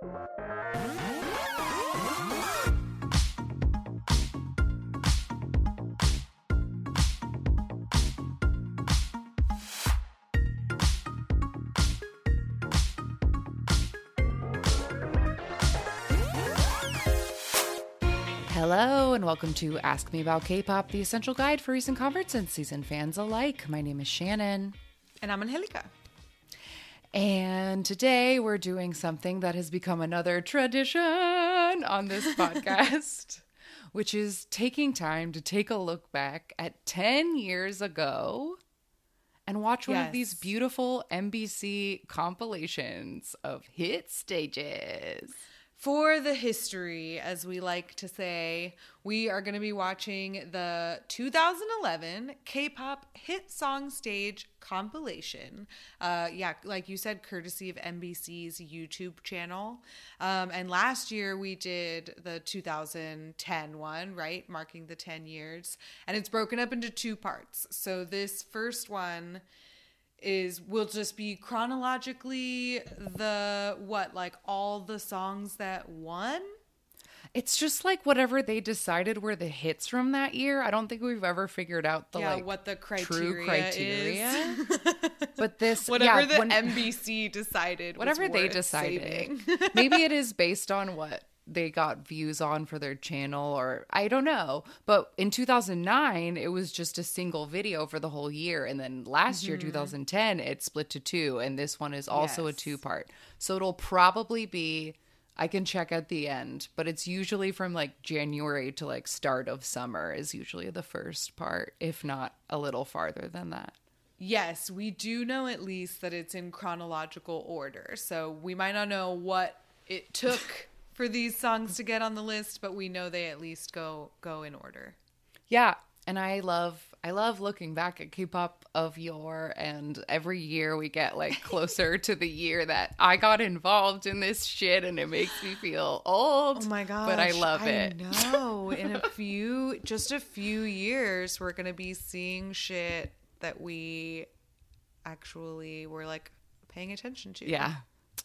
Hello, and welcome to Ask Me About K pop, the essential guide for recent converts and season fans alike. My name is Shannon. And I'm Angelica. And today we're doing something that has become another tradition on this podcast, which is taking time to take a look back at 10 years ago and watch one of these beautiful MBC compilations of hit stages. For the history, as we like to say, we are going to be watching the 2011 K pop hit song stage compilation. Uh, yeah, like you said, courtesy of MBC's YouTube channel. Um, and last year we did the 2010 one, right? Marking the 10 years. And it's broken up into two parts. So this first one is will just be chronologically the what like all the songs that won It's just like whatever they decided were the hits from that year. I don't think we've ever figured out the yeah like what the criteria, true criteria. is But this, whatever yeah, the when- MBC decided whatever they decided. Maybe it is based on what they got views on for their channel, or I don't know. But in 2009, it was just a single video for the whole year, and then last year, mm-hmm. 2010, it split to two, and this one is also a two part. So it'll probably be. I can check at the end, but it's usually from like January to like start of summer is usually the first part, if not a little farther than that. yes we do know at least that it's in chronological order so we might not know what it took for these songs to get on the list but we know they at least go go in order Yeah, and I love I love looking back at K-pop of yore, and every year we get like closer to the year that I got involved in this shit, and it makes me feel old. Oh my god! But I love it. I know. In a few, just a few years, we're gonna be seeing shit that we actually were like paying attention to. Yeah,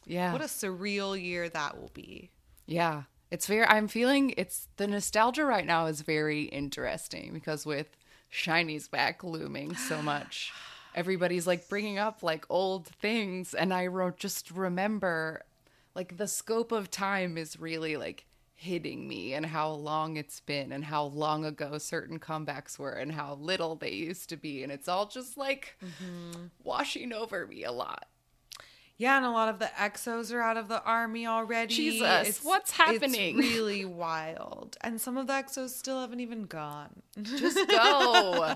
yeah, What a surreal year that will be. Yeah. It's very. I'm feeling it's the nostalgia right now is very interesting because with SHINee's back looming so much. Everybody's like bringing up like old things, and I wrote just remember like the scope of time is really like hitting me and how long it's been and how long ago certain comebacks were and how little they used to be and it's all just like mm-hmm. washing over me a lot Yeah, and a lot of the exos are out of the army already. Jesus, what's happening? It's really wild, and some of the exos still haven't even gone. just go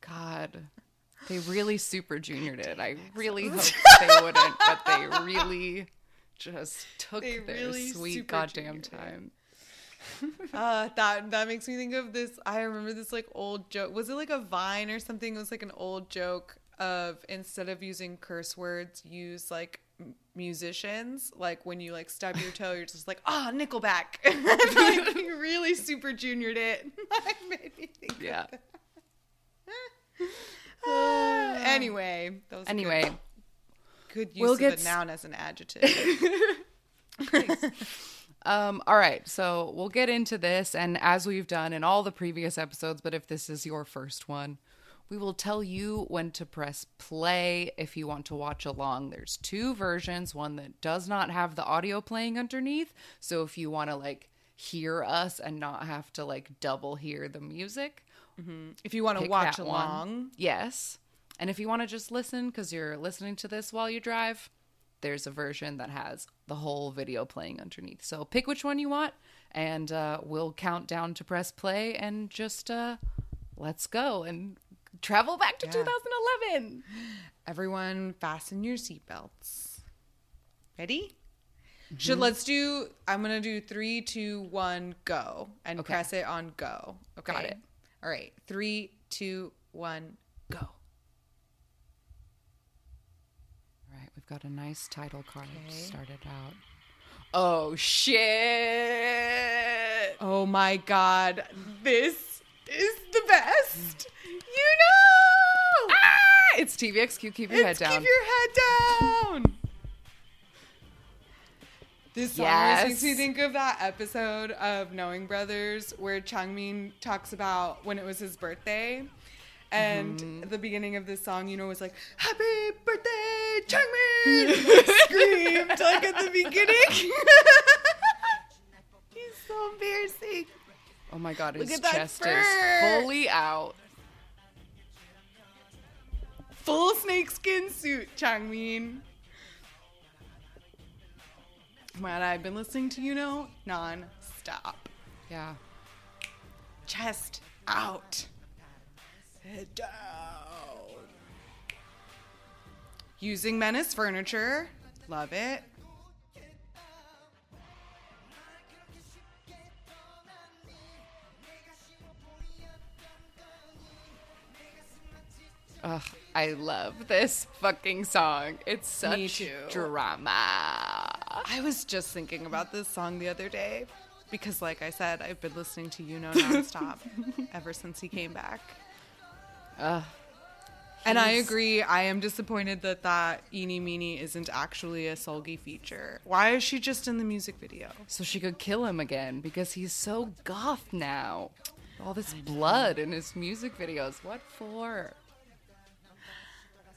god they really super juniored it i really hoped they wouldn't but they really just took They their really sweet goddamn time Uh, that that makes me think of this. I remember this like old joke. Was it like a Vine or something? It was like an old joke of instead of using curse words, use like m- musicians. Like when you like stub your toe, you're just like, ah, Nickelback. like you really super juniored it. Like, made me think yeah. Uh, anyway, anyway good, good use we'll of get a noun as an adjective. Um, all right, so we'll get into this, and as we've done in all the previous episodes, but if this is your first one, we will tell you when to press play if you want to watch along. There's two versions one that does not have the audio playing underneath, so if you want to like hear us and not have to like double hear the music, if you want to watch that one. along, Yes. And if you want to just listen because you're listening to this while you drive, there's a version that has the whole video playing underneath. So pick which one you want, and uh, we'll count down to press play and just uh, let's go and travel back to Yeah. 2011. Everyone, fasten your seatbelts. Ready? Mm-hmm. Should let's do. I'm gonna do three, two, one, go, and Okay. press it on go. Okay. Got it. All right. Three, two, one, go. All right, we've got a nice title card Okay. started out. Oh shit! Oh my god, this is the best. You know. Ah! It's TVXQ. Keep your It's head down. Keep your head down. This song Yes. makes me think of that episode of Knowing Brothers where Changmin talks about when it was his birthday. And Mm-hmm. the beginning of this song, you know, was like, Happy birthday, Changmin! Screamed like at the beginning. He's so embarrassing. Oh my god, his Look that chest fur. is fully out. Full snakeskin suit, Changmin. Man, I've been listening to Yunho non-stop. Yeah. chest out, head down. Using Menace furniture, love it. Ugh, I love this fucking song. It's such drama. I was just thinking about this song the other day because, like I said, I've been listening to Yunho nonstop ever since he came back. Ugh. And I agree. I am disappointed that that Eeny Meeny isn't actually a Seulgi feature. Why is she just in the music video? So she could kill him again because he's so goth now. All this blood in his music videos. What for?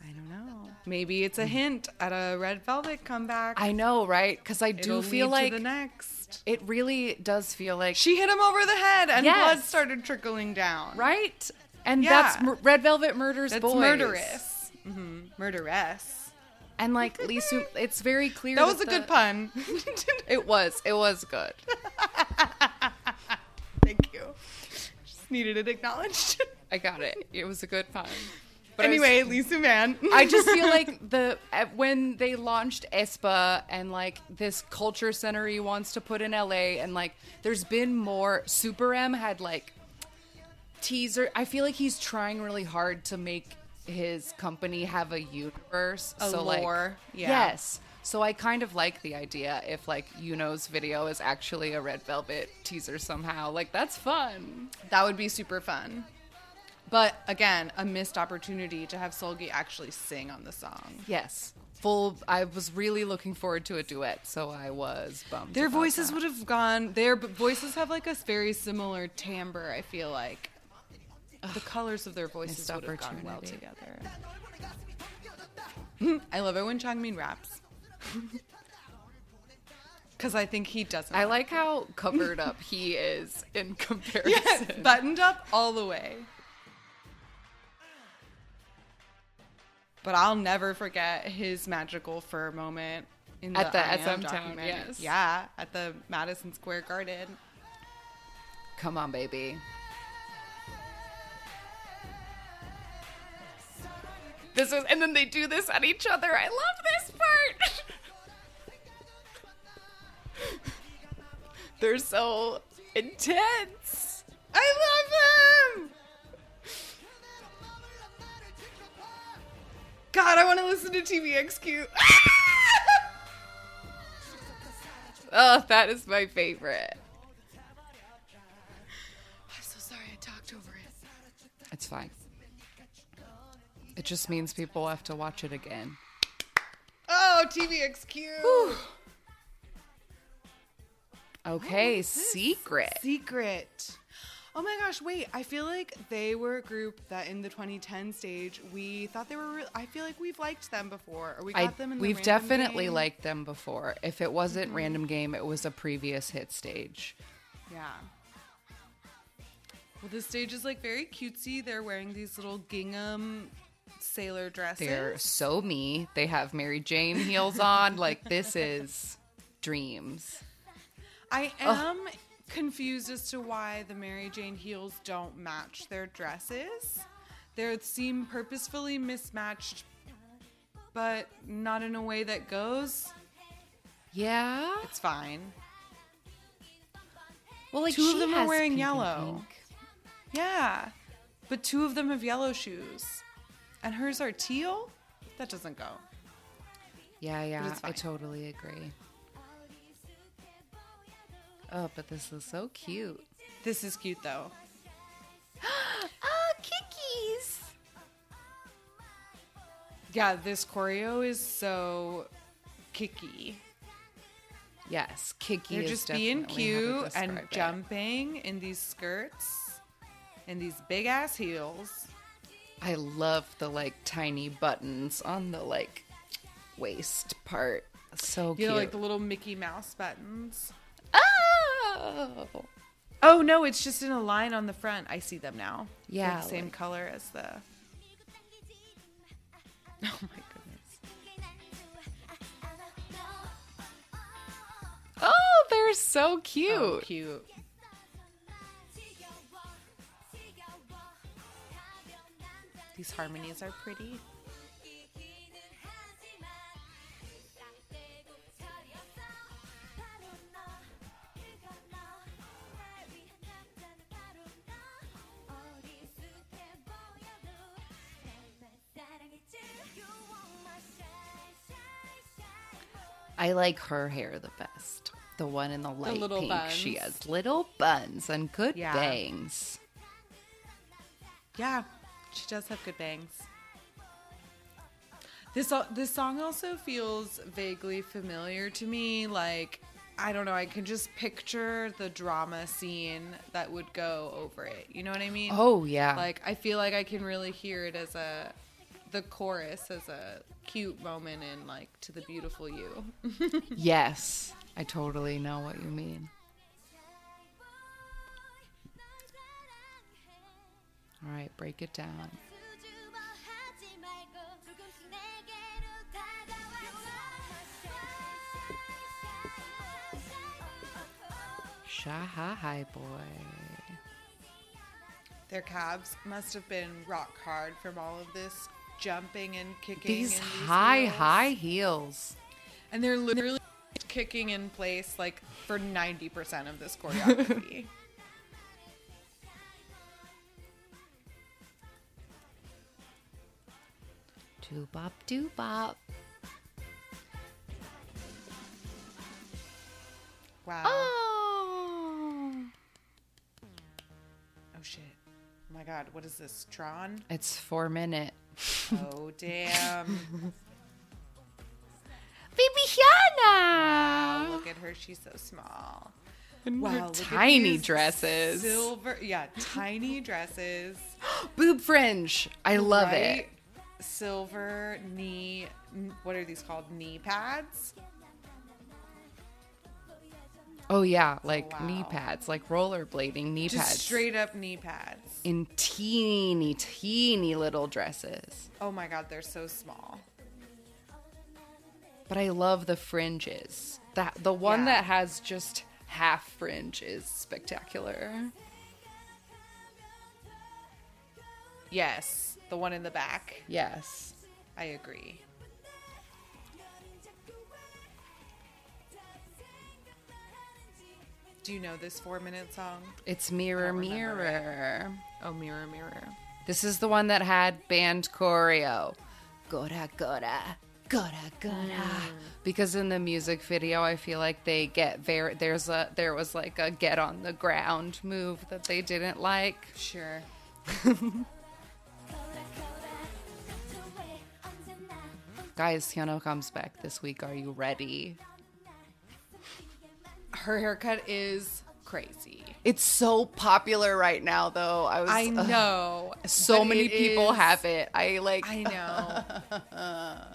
I don't know. Maybe it's a hint at a Red Velvet comeback. I know, right? Because I do It'll feel lead like to the next. it really does feel like She hit him over the head, and Yes. blood started trickling down. right, and Yeah. that's Mur- Red Velvet murders That's boys. murderous. hmm Murderess. and like Lisu, it's very clear That was a the- good pun. It was. It was good. Thank you. Just needed it acknowledged. I got it. It was a good pun. But I was- anyway, Lee Soo-man. I just feel like the when they launched aespa and like this culture center he wants to put in LA and like there's been more Super M had like teaser I feel like he's trying really hard to make his company have a universe A so like lore, yeah. yes so I kind of like the idea if like Yunho's video is actually a Red Velvet teaser somehow like that's fun that would be super fun. But again, a missed opportunity to have Seulgi actually sing on the song. yes full I was really looking forward to a duet so I was bummed Their voices that. would have gone. Their voices have like a very similar timbre. I feel like the colors of their voices would have gone well together. I love it when Changmin raps. Because I think he doesn't. I like how covered up he is in comparison. Yes, buttoned up all the way. But I'll never forget his magical fur moment in the At the Am SM Town, yes. Yeah, at the Madison Square Garden. Come on, baby. This is, and then they do this at each other. I love this part. They're so intense. I love him. God, I want to listen to TVXQ. Oh, that is my favorite. I'm so sorry I talked over it. It's fine. It just means people have to watch it again. Oh, TVXQ. Okay, secret. Secret. Oh my gosh, wait. I feel like they were a group that in the 2010 stage, we thought they were re- I feel like we've liked them before or we got I, them in the we've definitely game. liked them before. If it wasn't mm-hmm. random game, it was a previous hit stage. Yeah. Well, this stage is like very cutesy. They're wearing these little gingham sailor dresses. They're so me. They have Mary Jane heels on. Like this is dreams. I am confused as to why the Mary Jane heels don't match their dresses. They seem purposefully mismatched, but not in a way that goes. Yeah. It's fine. Well, like Two of them are wearing yellow. Yeah. But two of them have yellow shoes. And hers are teal? That doesn't go. Yeah, yeah. I totally agree. Oh, but this is so cute. This is cute though. Oh, kikis. Yeah, this choreo is so kicky. Yes, Kiki They're just being definitely how to cute and it. jumping in these skirts and these big ass heels. I love the like tiny buttons on the like waist part. So You cute. know, like the little Mickey Mouse buttons. Ah! Oh, Oh no, it's just in a line on the front. I see them now. They're Yeah, the same like- color as the. Oh my goodness. oh, they're so cute. Oh, cute. These harmonies are pretty. I like her hair the best. The one in the light little pink. She has little buns and good Yeah. bangs. Yeah, she does have good bangs. This this song also feels vaguely familiar to me. Like I don't know, I can just picture the drama scene that would go over it. You know what I mean? Oh yeah. Like I feel like I can really hear it as a the chorus as a cute moment in like to the beautiful you. yes. I totally know what you mean. All right, break it down. Shaha hi boy. Their calves must have been rock hard from all of this jumping and kicking. These in high, heels. high heels. And they're literally kicking in place like for 90% of this choreography. Doo bop, doo bop. wow. Oh. Oh shit. Oh my god, what is this? Tron? It's four minute. Oh damn. Bibiana! Wow, look at her, she's so small. And Wow, her look at tiny these dresses. Silver yeah, tiny dresses. Boob fringe. I love it. Silver knee what are these called? Knee pads? Oh yeah, like knee pads, like rollerblading knee Just pads. straight up knee pads. in teeny, teeny little dresses. Oh my god, they're so small. But I love the fringes. That the one Yeah. that has just half fringe is spectacular. Yes, the one in the back. Yes. I agree. Do you know this four minute song? It's Mirror Mirror. Oh, Mirror, Mirror. This is the one that had band choreo. Gora gora. Gora gora. Mm. Because in the music video I feel like they get very there's a there was like a get on the ground move that they didn't like. Sure. Guys, HyunA comes back this week. Are you ready? Her haircut is crazy. It's so popular right now though. I was I know. so many people is- have it. I like I know.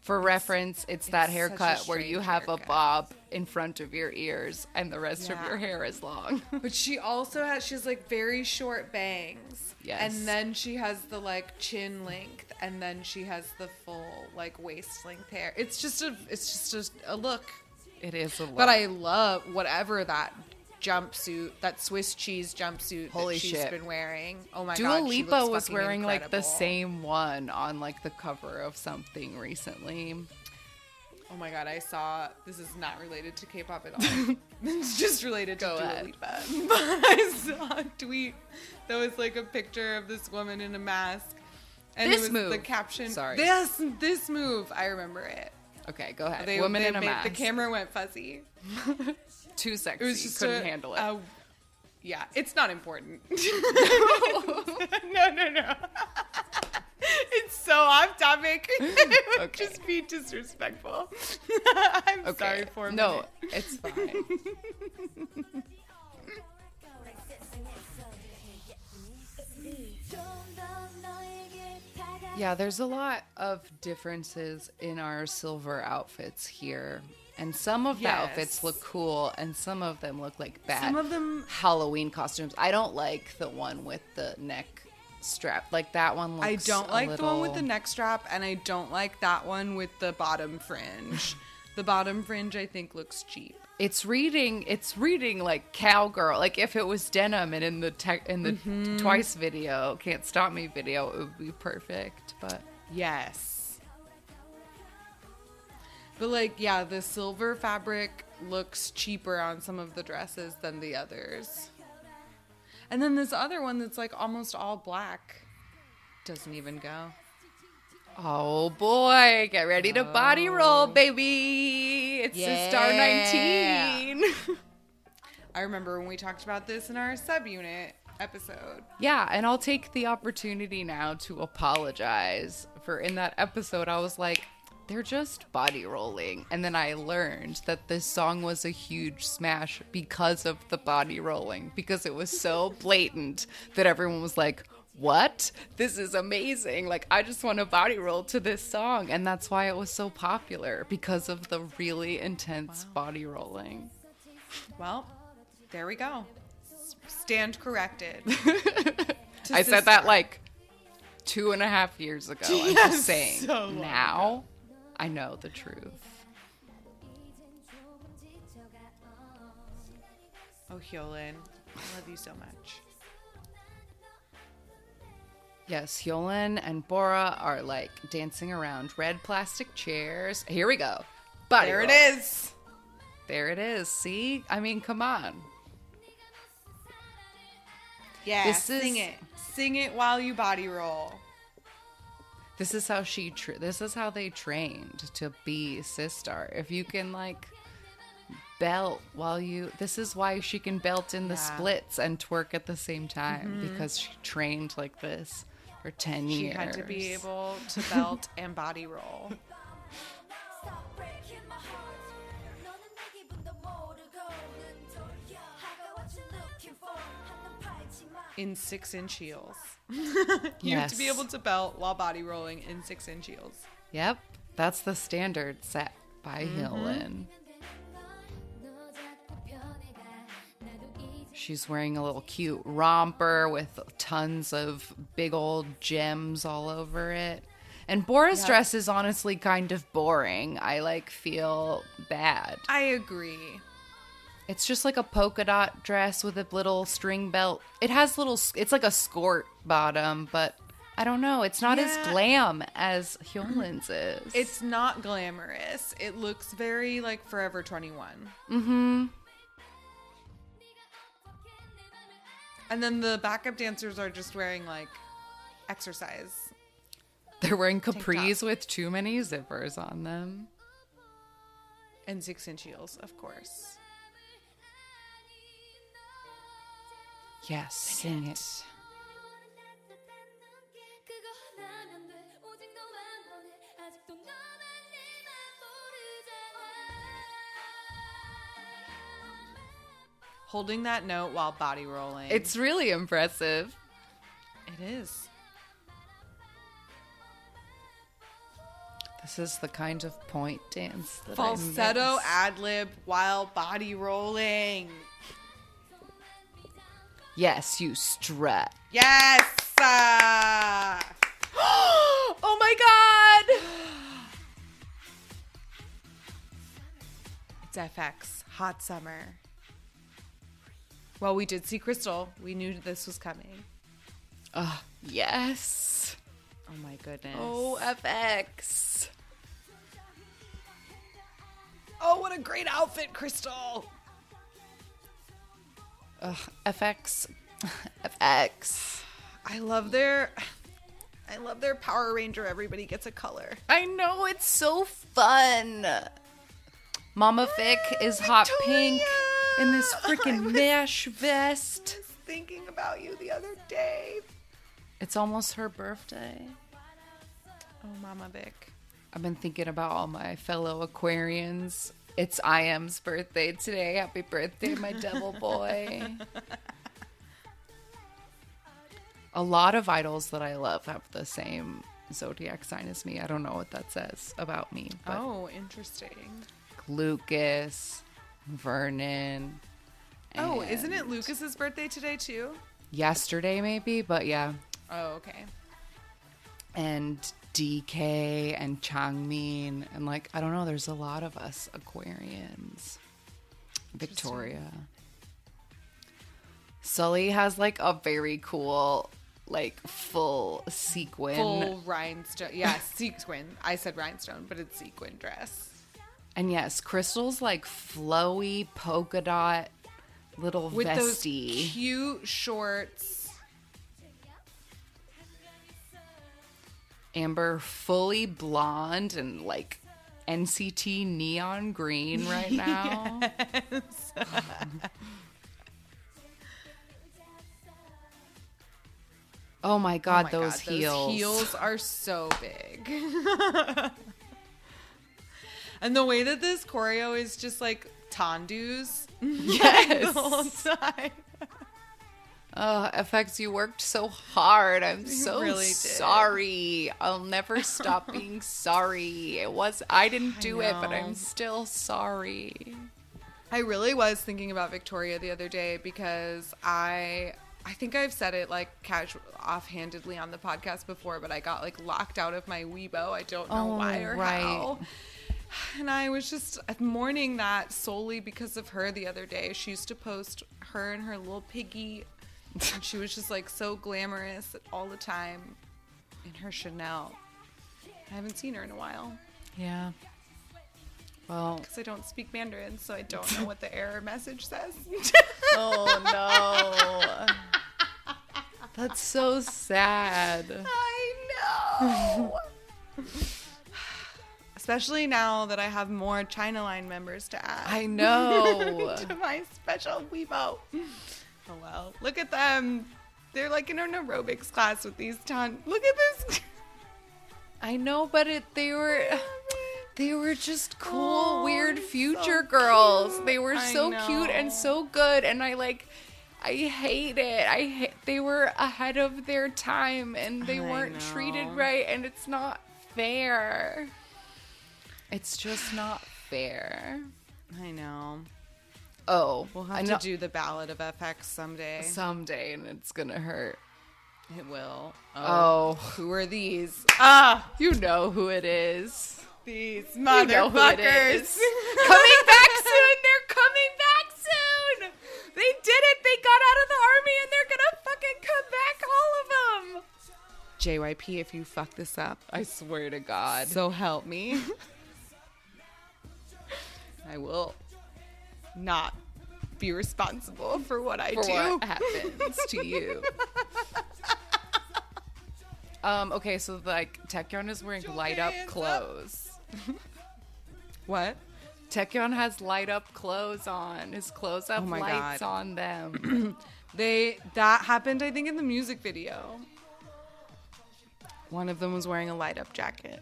For reference, it's, that It's a haircut where you have a bob in front of your ears and the rest of your hair is long. But she also has she's like very short bangs. Yes. And then she has the like chin length and then she has the full like waist length hair. It's just a it's just a, a look. It is a. But I love whatever that jumpsuit, that Swiss cheese jumpsuit Holy that she's shit. been wearing. Oh my Dua god. she Lipa was wearing like the same one on like the cover of something recently. Oh my god, I saw this is not related to K-pop at all. it's just related to Dua ahead. Lipa. But I saw a tweet that was like a picture of this woman in a mask. And This it was move. the caption Sorry. This this move. I remember it. Okay, go ahead. They, Woman they in a made- mask. The camera went fuzzy. Too sexy. It was just couldn't a- handle it. a- yeah, it's not important. no, no, no. it's so off topic. it would Okay. just be disrespectful. I'm Okay. sorry for a no, it's fine. Yeah, there's a lot of differences in our silver outfits here. And some of the outfits look cool and some of them look like bad Some of them- Halloween costumes. I don't like the one with the neck strap. Like that one looks I don't like the one with the neck strap, and I don't like that one with the bottom fringe. the bottom fringe, I think, looks cheap. It's reading. It's reading like cowgirl. Like if it was denim and in the tech in the Mm-hmm. twice video, can't stop me video, it would be perfect. But Yes. But like, yeah, the silver fabric looks cheaper on some of the dresses than the others. And then this other one that's like almost all black doesn't even go. Oh boy, get ready to body oh. roll, baby! It's a star nineteen. I remember when we talked about this in our subunit episode. yeah, and I'll take the opportunity now to apologize for in that episode. I was like. They're just body rolling. And then I learned that this song was a huge smash because of the body rolling, because it was so blatant that everyone was like, What? This is amazing. Like, I just want to body roll to this song. And that's why it was so popular because of the really intense body rolling. Well, there we go. Stand corrected. I said that like two and a half years ago. I'm Yes, just saying. so now, I know the truth. Oh, Hyolyn, I love you so much. Yes, Hyolyn and Bora are like dancing around red plastic chairs. Here we go. Body There it is. There it is. See? I mean, come on. Yeah, This sing is- it. Sing it while you body roll. This is how she. Tra- this is how they trained to be sister. If you can like belt while you. This is why she can belt in the Yeah. Mm-hmm. splits and twerk at the same time because she trained like this for 10 years. She had to be able to belt and body roll. In six inch heels. you yes. have to be able to belt while body rolling in six inch heels. Yep. That's the standard set by mm mm-hmm. Hyolyn. She's wearing a little cute romper with tons of big old gems all over it. And Bora's Yep. dress is honestly kind of boring. I like feel bad. I agree. It's just like a polka dot dress with a little string belt. It has little it's like a skirt bottom, but I don't know. It's not as glam as Hyolyn's is. It's not glamorous. It looks very like Forever 21. mm-hmm. And then the backup dancers are just wearing like exercise. They're wearing capris with too many zippers on them. And six inch heels, of course. Yes, sing it. Holding that note while body rolling. It's really impressive. it is. This is the kind of point dance that Falsetto ad lib while body rolling. Yes, you strut. Yes. Uh, oh my god! it's FX. Hot summer. Well, we did see Krystal. We knew this was coming. Ugh, yes. Oh my goodness. Oh, FX. oh what a great outfit, Krystal. Ugh, FX. FX. I love their I love their Power Ranger everybody gets a color. I know it's so fun. Mama Vic is hot pink in this freaking mesh vest. I was thinking about you the other day. It's almost her birthday. Oh, Mama Vic. I've been thinking about all my fellow Aquarians. It's IM's birthday today. Happy birthday, my devil boy. A lot of idols that I love have the same zodiac sign as me. I don't know what that says about me. But Oh, interesting. Lucas, Vernon. Oh, isn't it Lucas's birthday today too? Yesterday, maybe, but yeah. Oh, okay. and DK and Changmin and like I don't know, there's a lot of us Aquarians. Victoria. Sulli has like a very cool like full sequin Full rhinestone. Yeah, sequin. I said rhinestone, but it's sequin dress. And yes, Krystal's like flowy polka dot little With those vesty. cute shorts. Amber fully blonde and like NCT neon green right now. oh my oh god, Oh my those God, heels. heels are so big. and the way that this choreo is just like tandus Yes. the whole time. Oh, FX, you worked so hard. I'm so really sorry. I'll never stop being sorry. It was I didn't do it, but. I'm still sorry. I really was thinking about Victoria the other day because I I think I've said it like casual offhandedly on the podcast before, but I got like locked out of my Weibo. I don't know Oh, why or right. how. And I was just mourning that solely because of her the other day. She used to post her and her little piggy. And she was just like so glamorous all the time in her Chanel. I haven't seen her in a while Yeah. Well, because I don't speak Mandarin, so I don't know what the error message says. oh no. That's so sad. I know. Especially now that I have more China Line members to add. I know. to my special Weibo. Oh well, look at them. They're like in an aerobics class with these ton. Look at this. I know, but it they were they were just cool, Oh, weird so future girls. cute. They were so cute and so good and I like I hate it. I hate, they were ahead of their time and they I weren't treated right and it's not fair. It's just not fair. I know. Oh, We'll I have to do the ballad of FX someday. someday and it's gonna hurt. It will. Oh, Who are these? Ah, you know who it is. these You know motherfuckers. is. coming back soon. They're coming back soon. They did it. They got out of the army and they're gonna fucking come back, all of them. JYP, if you fuck this up, I swear to God. so help me. I will not be responsible for what I for do. what happens to you. um. Okay. So like, Taecyeon is wearing light up clothes. What? Taecyeon has light up clothes on. His clothes have Oh lights God. on them. They that happened, I think, in the music video. One of them was wearing a light up jacket.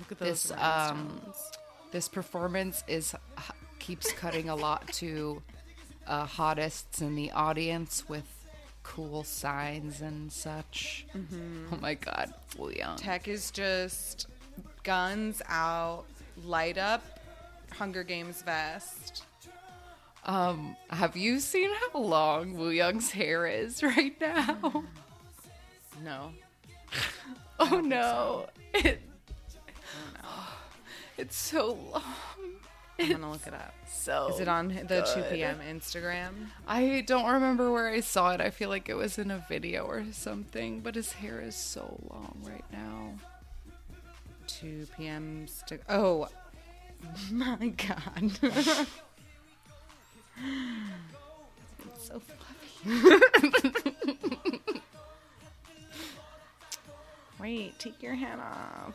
Look at those This, um. This performance is keeps cutting a lot to uh, hottest in the audience with cool signs and such. Oh my god, Wooyoung. Tech is just guns out, light up, Hunger Games vest. Um, have you seen how long Wooyoung's hair is right now? No. Oh no, it, it's so long. I'm gonna look it up. So Is it on the 2 p.m. Instagram? I don't remember where I saw it. I feel like it was in a video or something, but his hair is so long right now. 2 p.m. St- oh my god. it's so fluffy. Wait, take your hat off.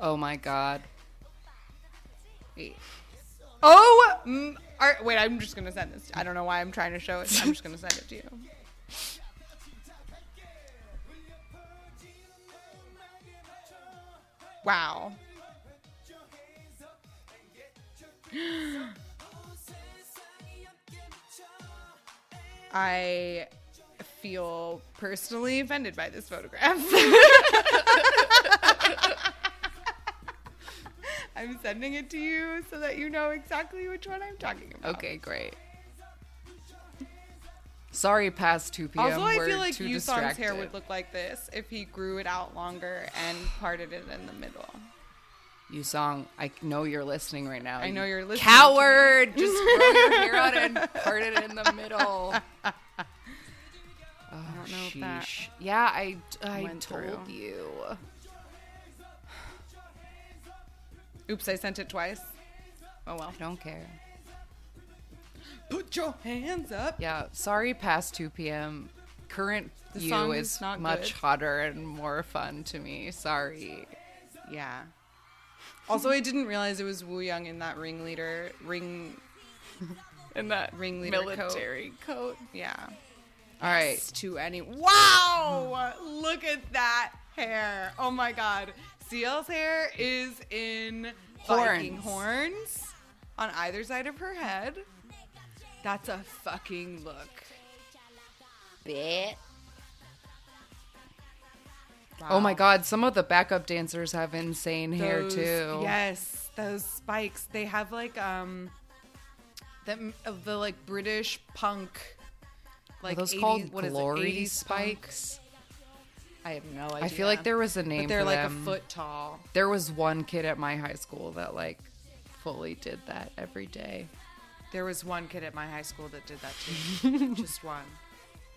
Oh my god. Wait. Oh, wait, I'm just gonna send this. I don't know why I'm trying to show it. I'm just gonna send it to you. Wow. I feel personally offended by this photograph. I'm sending it to you so that you know exactly which one I'm talking about. Okay, great. Sorry, past 2 p.m. Also, I feel like Yusong's hair would look like this if he grew it out longer and parted it in the middle. Yusong, I know you're listening right now. I know you you're listening. Coward! Just grow your hair out and part it in the middle. Oh, I don't know if that. Yeah, I, I told through. you. Oops, I sent it twice. Oh well. I don't care. Put your hands up. Yeah, sorry, past 2 p.m. Current The you song is is not much good. hotter and more fun to me. Sorry. Yeah. Also, I didn't realize it was Wooyoung in that ringleader ring. In that Ringleader military coat. Yeah. All right. To any. Wow! Look at that hair. Oh my god. CL's hair is in Viking Horns. horns on either side of her head. That's a fucking look. Bit. Oh my god, some of the backup dancers have insane hair too. Yes, those spikes. They have like um that of the like British punk Are like those 80s called what is it, glory 80s punk? I have no idea. I feel like there was a name but they're like them. a foot tall. There was one kid at my high school that like fully did that every day. There was one kid at my high school that did that too. Just one.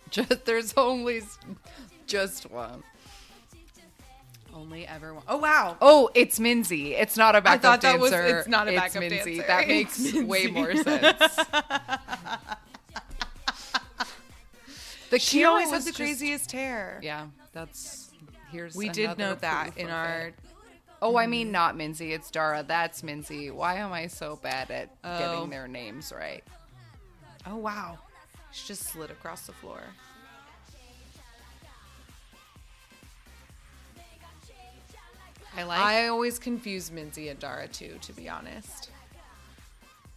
Just there's only just one. Only ever one. Oh wow. Oh, it's Minzy. It's not a backup I thought that was- it's not a backup Minzy. dancer. That It's makes way more sense. the She always had was the just- craziest hair. Yeah, that's here's. We did note that in our it. Oh, I mean not Minzy. It's Dara. That's Minzy. Why am I so bad at Oh. getting their names right? Oh wow. She just slid across the floor. I like. I always confuse Minzy and Dara too, to be honest.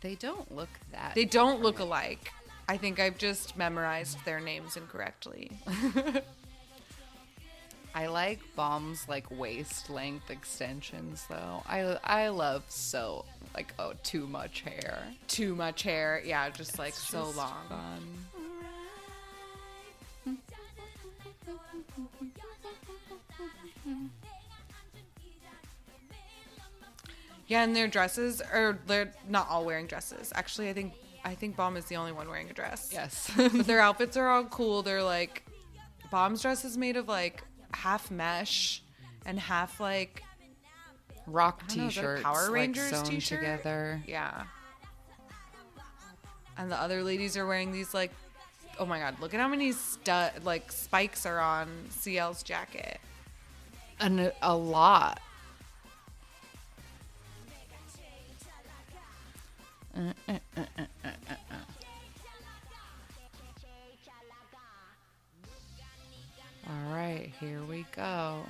they don't look that. They don't look alike. I think I've just memorized their names incorrectly. I like Bom's like waist length extensions though. I I love so like oh too much hair. Too much hair. Yeah, just like so long. Fun. Yeah, and their dresses are they're not all wearing dresses. Actually, I think I think Bom is the only one wearing a dress. Yes. But their outfits are all cool. They're like Bom's dress is made of like half mesh and half like Rock I don't know, is that a t-shirts Power like, Rangers sewn t-shirt? together. Yeah. And the other ladies are wearing these like oh my god, look at how many stud like spikes are on CL's jacket. And a, a lot. Uh, uh, uh, All right, here we go.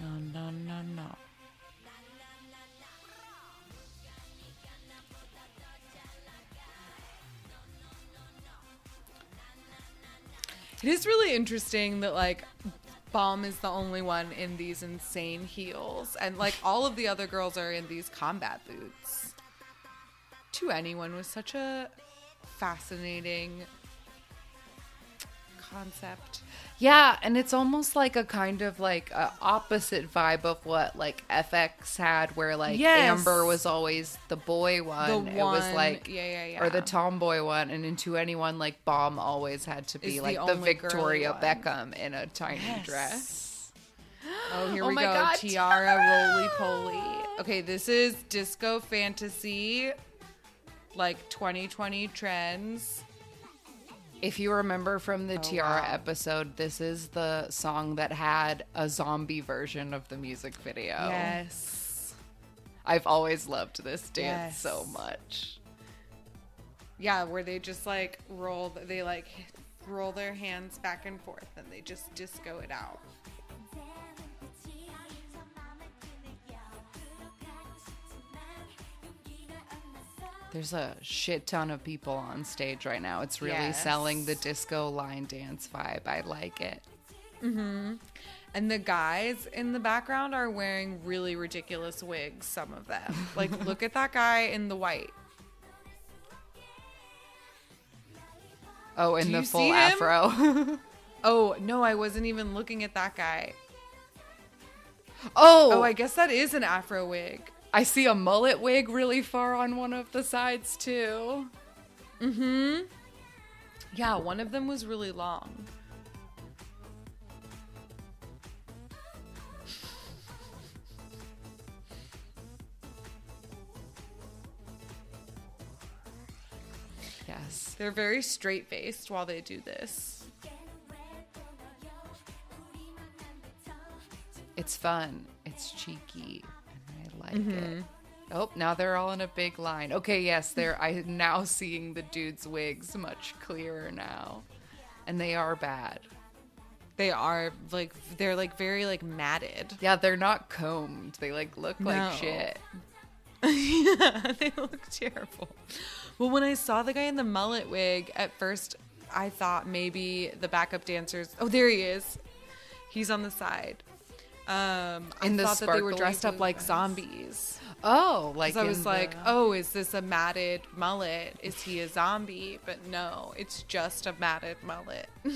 No, no, no, no. It is really interesting that like Bom is the only one in these insane heels and like all of the other girls are in these combat boots. 2NE1 was such a fascinating concept. Yeah, and it's almost like a kind of like a opposite vibe of what like FX had, where like Yes. Amber was always the boy one. It was like yeah, yeah, yeah. or the tomboy one, and into anyone like Bom always had to be the like the, girly Victoria. Beckham in a tiny Yes. dress. Oh, here Oh we my go. God, T-ara Roly Poly. Okay, this is disco fantasy, like 2020 trends. If you remember from the oh, T-ara wow. episode, this is the song that had a zombie version of the music video. Yes. I've always loved this dance Yes. so much. Yeah, where they just like roll, they like roll their hands back and forth and they just disco it out. There's a shit ton of people on stage right now. It's really Yes. selling the disco line dance vibe. I like it. Mm-hmm. And the guys in the background are wearing really ridiculous wigs, some of them. Like, look at that guy in the white. Oh, in the full afro. Oh, no, I wasn't even looking at that guy. oh, Oh, I guess that is an afro wig. I see a mullet wig really far on one of the sides too. Mm-hmm. Yeah, one of them was really long. Yes. They're very straight faced while they do this. It's fun. It's cheeky. I like it. Mm-hmm. Oh, now they're all in a big line. Okay, yes, they're I'm now seeing the dudes' wigs much clearer now. And they are bad. They are like they're like very like matted. Yeah, they're not combed. They like look No. like shit. yeah, they look terrible. Well, when I saw the guy in the mullet wig, at first I thought maybe the backup dancers. Oh, there he is. He's on the side. Um, I In the thought that they were dressed up like zombies. Oh, like So I was like, oh, is this a matted mullet? Is he a zombie? But no, it's just a matted mullet.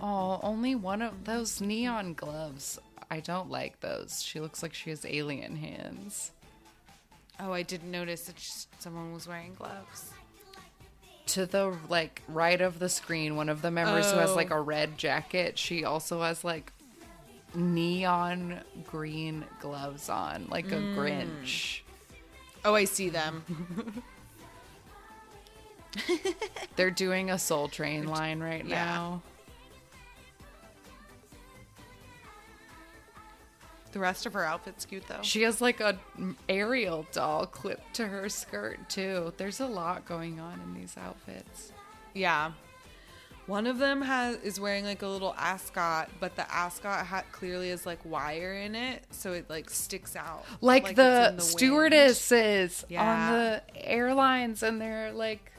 Oh, only one of those neon gloves. I don't like those. She looks like she has alien hands. Oh, I didn't notice that someone was wearing gloves. To the like right of the screen, one of the members who has Oh. like a oh. red jacket, she also has like neon green gloves on, like a mm. Grinch. Oh, I see them. They're doing a Soul Train line right Yeah. now. The rest of her outfit's cute though. She has like a Ariel doll clipped to her skirt too. There's a lot going on in these outfits. Yeah. One of them has is wearing like a little ascot, but the ascot hat clearly is like wire in it, so it like sticks out. Like, it's the, wind. stewardesses on the airlines and they're like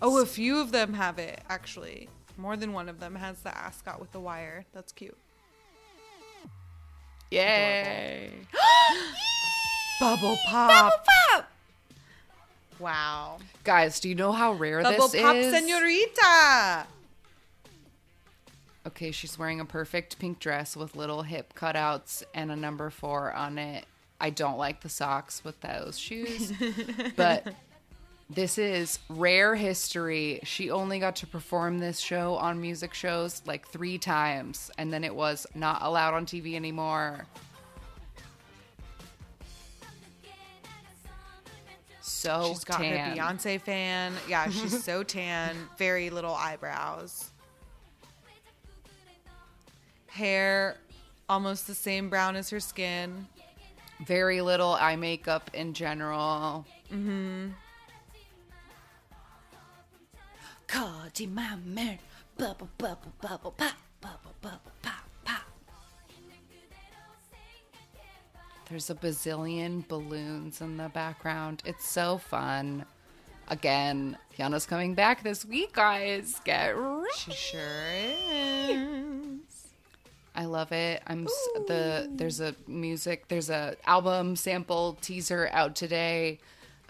Oh, a few of them have it actually. More than one of them has the ascot with the wire. That's cute. Yay. Bubble pop. Bubble pop. Wow. Guys, do you know how rare this is? Bubble this pop, is? senorita. Okay, she's wearing a perfect pink dress with little hip cutouts and a number four on it. I don't like the socks with those shoes, but this is rare history. She only got to perform this show on music shows like three times, and then it was not allowed on TV anymore. So She's got tan. her Beyonce fan. Yeah, she's so tan. Very little eyebrows. Hair almost the same brown as her skin. Very little eye makeup in general. Mm-hmm. Cardi mama, bubble bubble bubble pop, bubble bubble pop pop. There's a bazillion balloons in the background. It's so fun. Again, HyunA's coming back this week, guys. Get ready. She sure is. I love it. I'm s- the there's a music there's a album sample teaser out today.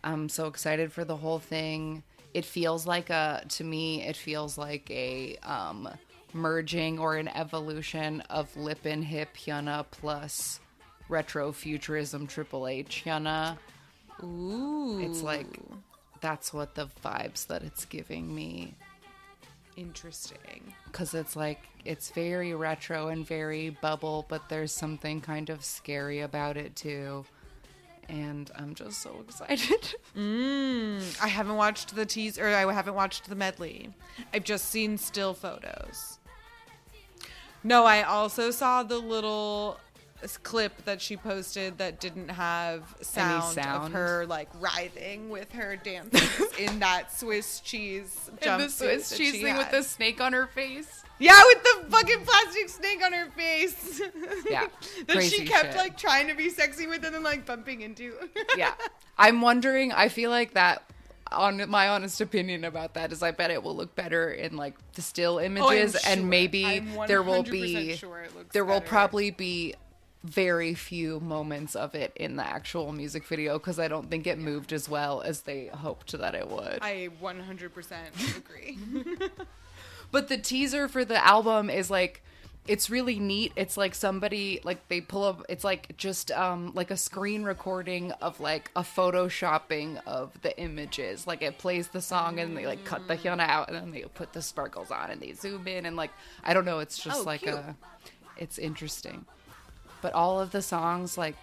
I'm so excited for the whole thing. It feels like a to me it feels like a um merging or an evolution of Lip and Hip HyunA plus retro futurism Triple H HyunA. Ooh. It's like that's what the vibes that it's giving me. Interesting. because it's like it's very retro and very bubble, but there's something kind of scary about it too. And I'm just so excited. Mm, I haven't watched the teaser, or I haven't watched the medley. I've just seen still photos. No, I also saw the little clip that she posted that didn't have sound, of her like writhing with her dancers in that Swiss cheese and jumpsuit. the Swiss cheese thing with had. the snake on her face. Yeah, with the fucking plastic snake on her face. Yeah, that she kept shit. like trying to be sexy with and then like bumping into. yeah. I'm wondering, I feel like that on my honest opinion about that is I bet it will look better in like the still oh, images Oh, sure. and maybe I'm there will be sure it looks there will probably be very few moments of it in the actual music video because I don't think it moved as well as they hoped that it would. I 100% agree. But the teaser for the album is like it's really neat. It's like somebody like they pull up it's like just um like a screen recording of like a photoshopping of the images. Like it plays the song and they like cut the HyunA out and then they put the sparkles on and they zoom in and like I don't know, it's just Oh, like cute. a it's interesting. But all of the songs like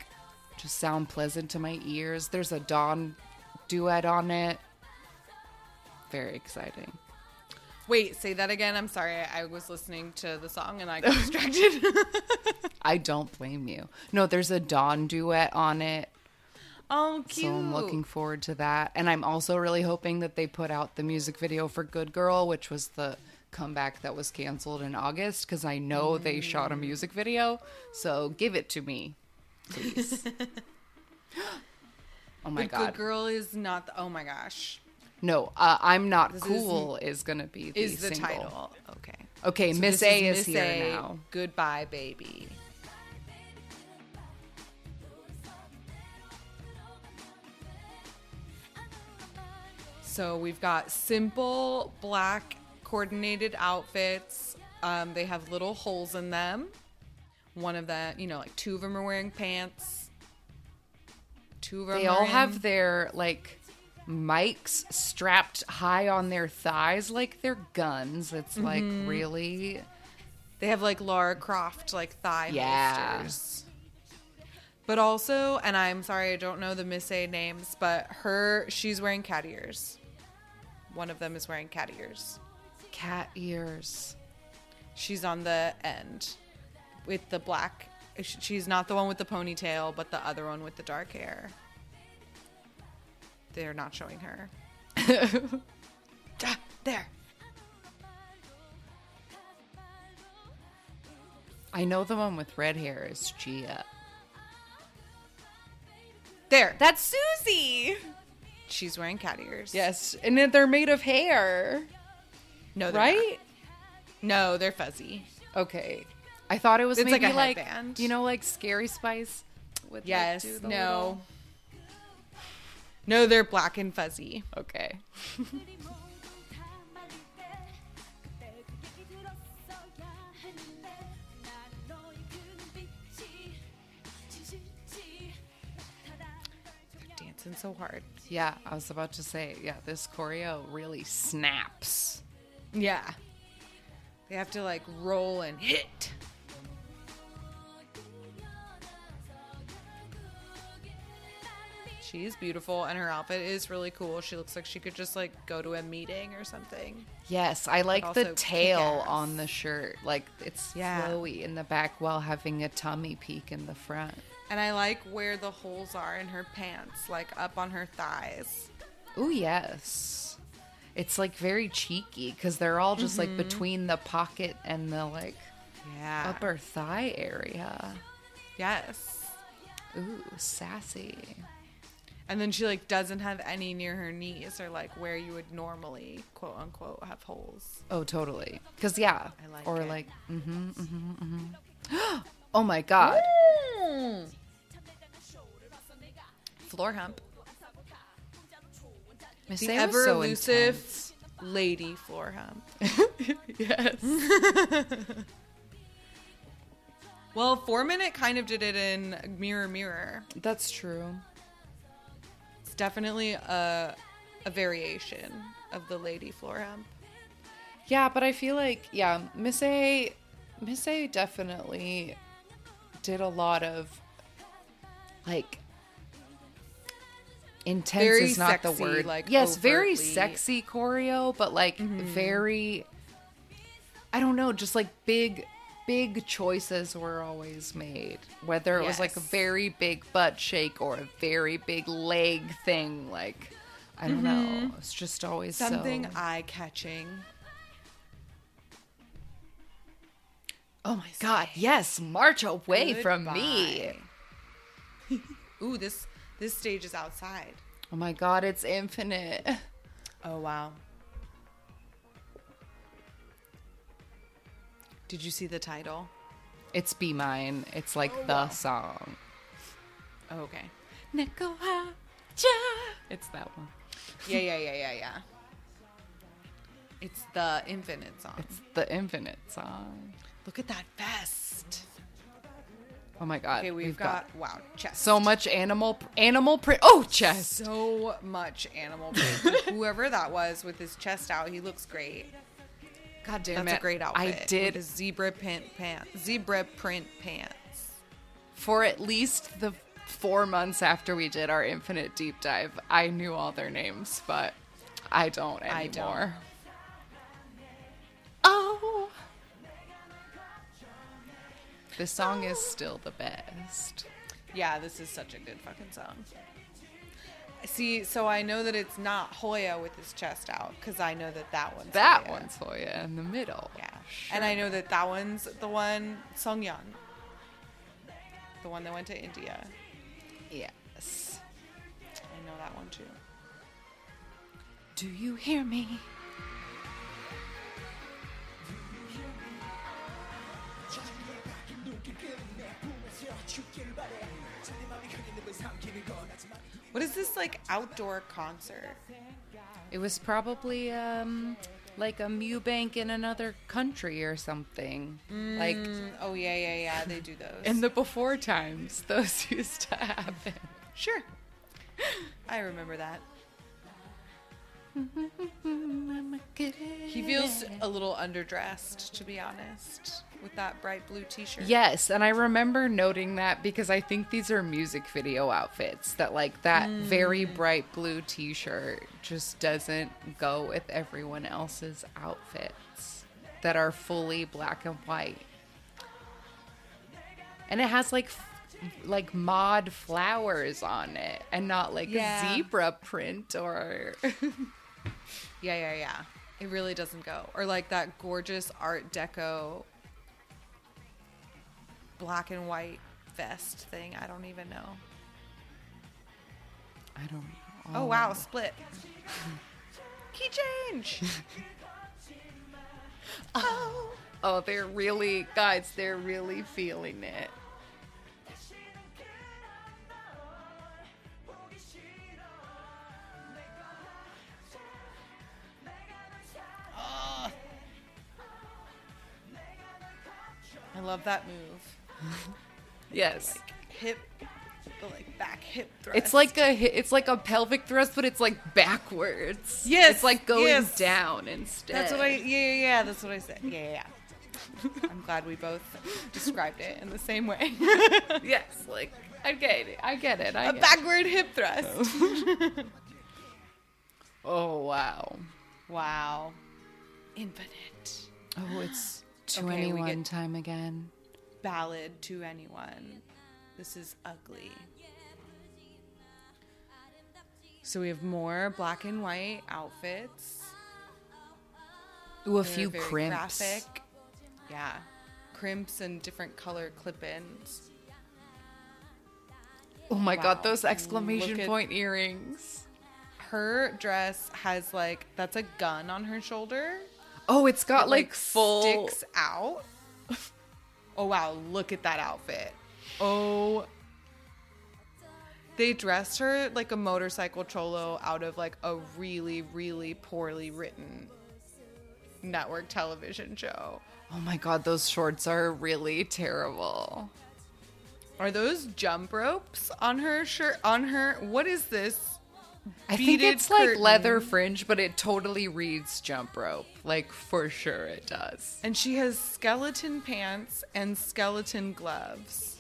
just sound pleasant to my ears. There's a Dawn duet on it. Very exciting. Wait, say that again. I'm sorry. I was listening to the song and I got distracted. I don't blame you. No, there's a Dawn duet on it. oh, cute. So I'm looking forward to that. And I'm also really hoping that they put out the music video for Good Girl, which was the comeback that was canceled in August because I know they shot a music video. So give it to me, please. oh my The god. Good Girl is not the. Oh my gosh. No, uh, I'm not This cool is, going to be the Is the single. title. Okay. Okay, So Miss A is, Miss here A, now. Goodbye, baby. So we've got simple black coordinated outfits. Um, they have little holes in them. One of them, you know, like two of them are wearing pants. Two of them. They all in- have their like mics strapped high on their thighs like they're guns. It's like Mm-hmm. really They have like Lara Croft like thigh Yeah. holsters. But also, and I'm sorry I don't know the Miss A names, but her she's wearing cat ears. One of them is wearing cat ears. cat ears. She's on the end with the black. She's not the one with the ponytail, but the other one with the dark hair. They're not showing her. Ah, there. I know the one with red hair is Jia. There. That's Suzy. She's wearing cat ears. Yes, and then they're made of hair, No, they're not. right? No, they're fuzzy. Okay. I thought it was It's like maybe a like, you know like Scary Spice. Like, Yes. the no. little- no, they're black and fuzzy. Okay. dancing so hard. Yeah, I was about to say, yeah, this choreo really snaps. Yeah. They have to like roll and hit. She's beautiful and her outfit is really cool. She looks like she could just like go to a meeting or something. Yes, I like the tail on the shirt. Like it's Yeah. flowy in the back while having a tummy peek in the front. And I like where the holes are in her pants, like up on her thighs. Oh yes. It's like very cheeky because they're all just Mm-hmm. like between the pocket and the like Yeah. upper thigh area. Yes. Ooh, sassy. And then she like doesn't have any near her knees or like where you would normally quote unquote have holes. Oh, totally. Because yeah, I like or it. like, mm-hmm, mm-hmm, mm-hmm. oh my god, Floor hump. Miss The ever so elusive intense. lady floor hump. yes. Well, 4minute kind of did it in Mirror Mirror. That's true. Definitely a a variation of the lady floor hump. Yeah, but I feel like yeah, Miss A, Miss A definitely did a lot of like intense Very is not the word. like, yes, very sexy choreo, but like mm-hmm. very I don't know, just like big big choices were always made. Whether it was like a very big butt shake or a very big leg thing, like I don't know. Mm-hmm. It's just always Something so eye catching. Oh my god, yes, march away from me. Ooh, this this stage is outside. Oh my god, it's infinite. Oh wow. Did you see the title? It's Be Mine. It's like Oh, the wow. song. Oh, okay. It's that one. Yeah, yeah, yeah, yeah, yeah. It's the infinite song. It's the infinite song. Look at that vest. Oh my god. Okay, we've, got, wow chest. so much animal animal print. Oh, chest. so much animal print. Whoever that was with his chest out, he looks great. God damn That's it. a great outfit. I did zebra print pants. Zebra print pants. for at least the 4 months after we did our infinite deep dive. I knew all their names, but I don't anymore. I don't. Oh. This song is oh. still the best. Yeah, this is such a good fucking song. See, so I know that it's not Hoya with his chest out because I know that that one's That Hoya. one's Hoya in the middle. Yeah, and I know that that one's the one Songyeon, the one that went to India. Yes. I know that one too. Do you hear me? What is this like outdoor concert? It was probably um like a Mew Bank in another country or something. Like Mm, oh yeah, yeah, yeah. They do those. in the before times, those used to happen. sure, I remember that. He feels a little underdressed, to be honest, with that bright blue T-shirt. Yes, and I remember noting that because I think these are music video outfits that like that mm. very bright blue t-shirt just doesn't go with everyone else's outfits that are fully black and white. And it has like f- like mod flowers on it and not like Yeah. a zebra print or Yeah, yeah, yeah. It really doesn't go. Or like that gorgeous Art Deco black and white vest thing. I don't even know. I don't know. Oh, oh. wow, split. Key change. Oh. Oh, they're really guys, they're really feeling it. Love that move. Yes. Hip, the like back hip thrust. It's like a it's like a pelvic thrust, but it's like backwards. Yes, it's like going yes. down instead. That's what I. Yeah, yeah, yeah. That's what I said. Yeah, yeah. yeah. I'm glad we both described it in the same way. yes, like I get it. I get it. I a get it. backward hip thrust. Oh, oh wow. wow. Infinite. Oh, it's to Okay, anyone time again. Ballad to anyone. This is ugly. So we have more black and white outfits. Ooh, a They're few crimps. Graphic. Yeah. Crimps and different color clip-ins. Oh my Wow. god, those exclamation Look point earrings. Her dress has like that's a gun on her shoulder. Oh, it's got It, like, full. sticks out. oh wow, look at that outfit. Oh They dressed her like a motorcycle cholo out of like a really really poorly written network television show. Oh my god, those shorts are really terrible. Are those jump ropes on her shirt on her? What is this? I think it's like leather fringe, but it totally reads jump rope. Like for sure it does. And she has skeleton pants and skeleton gloves.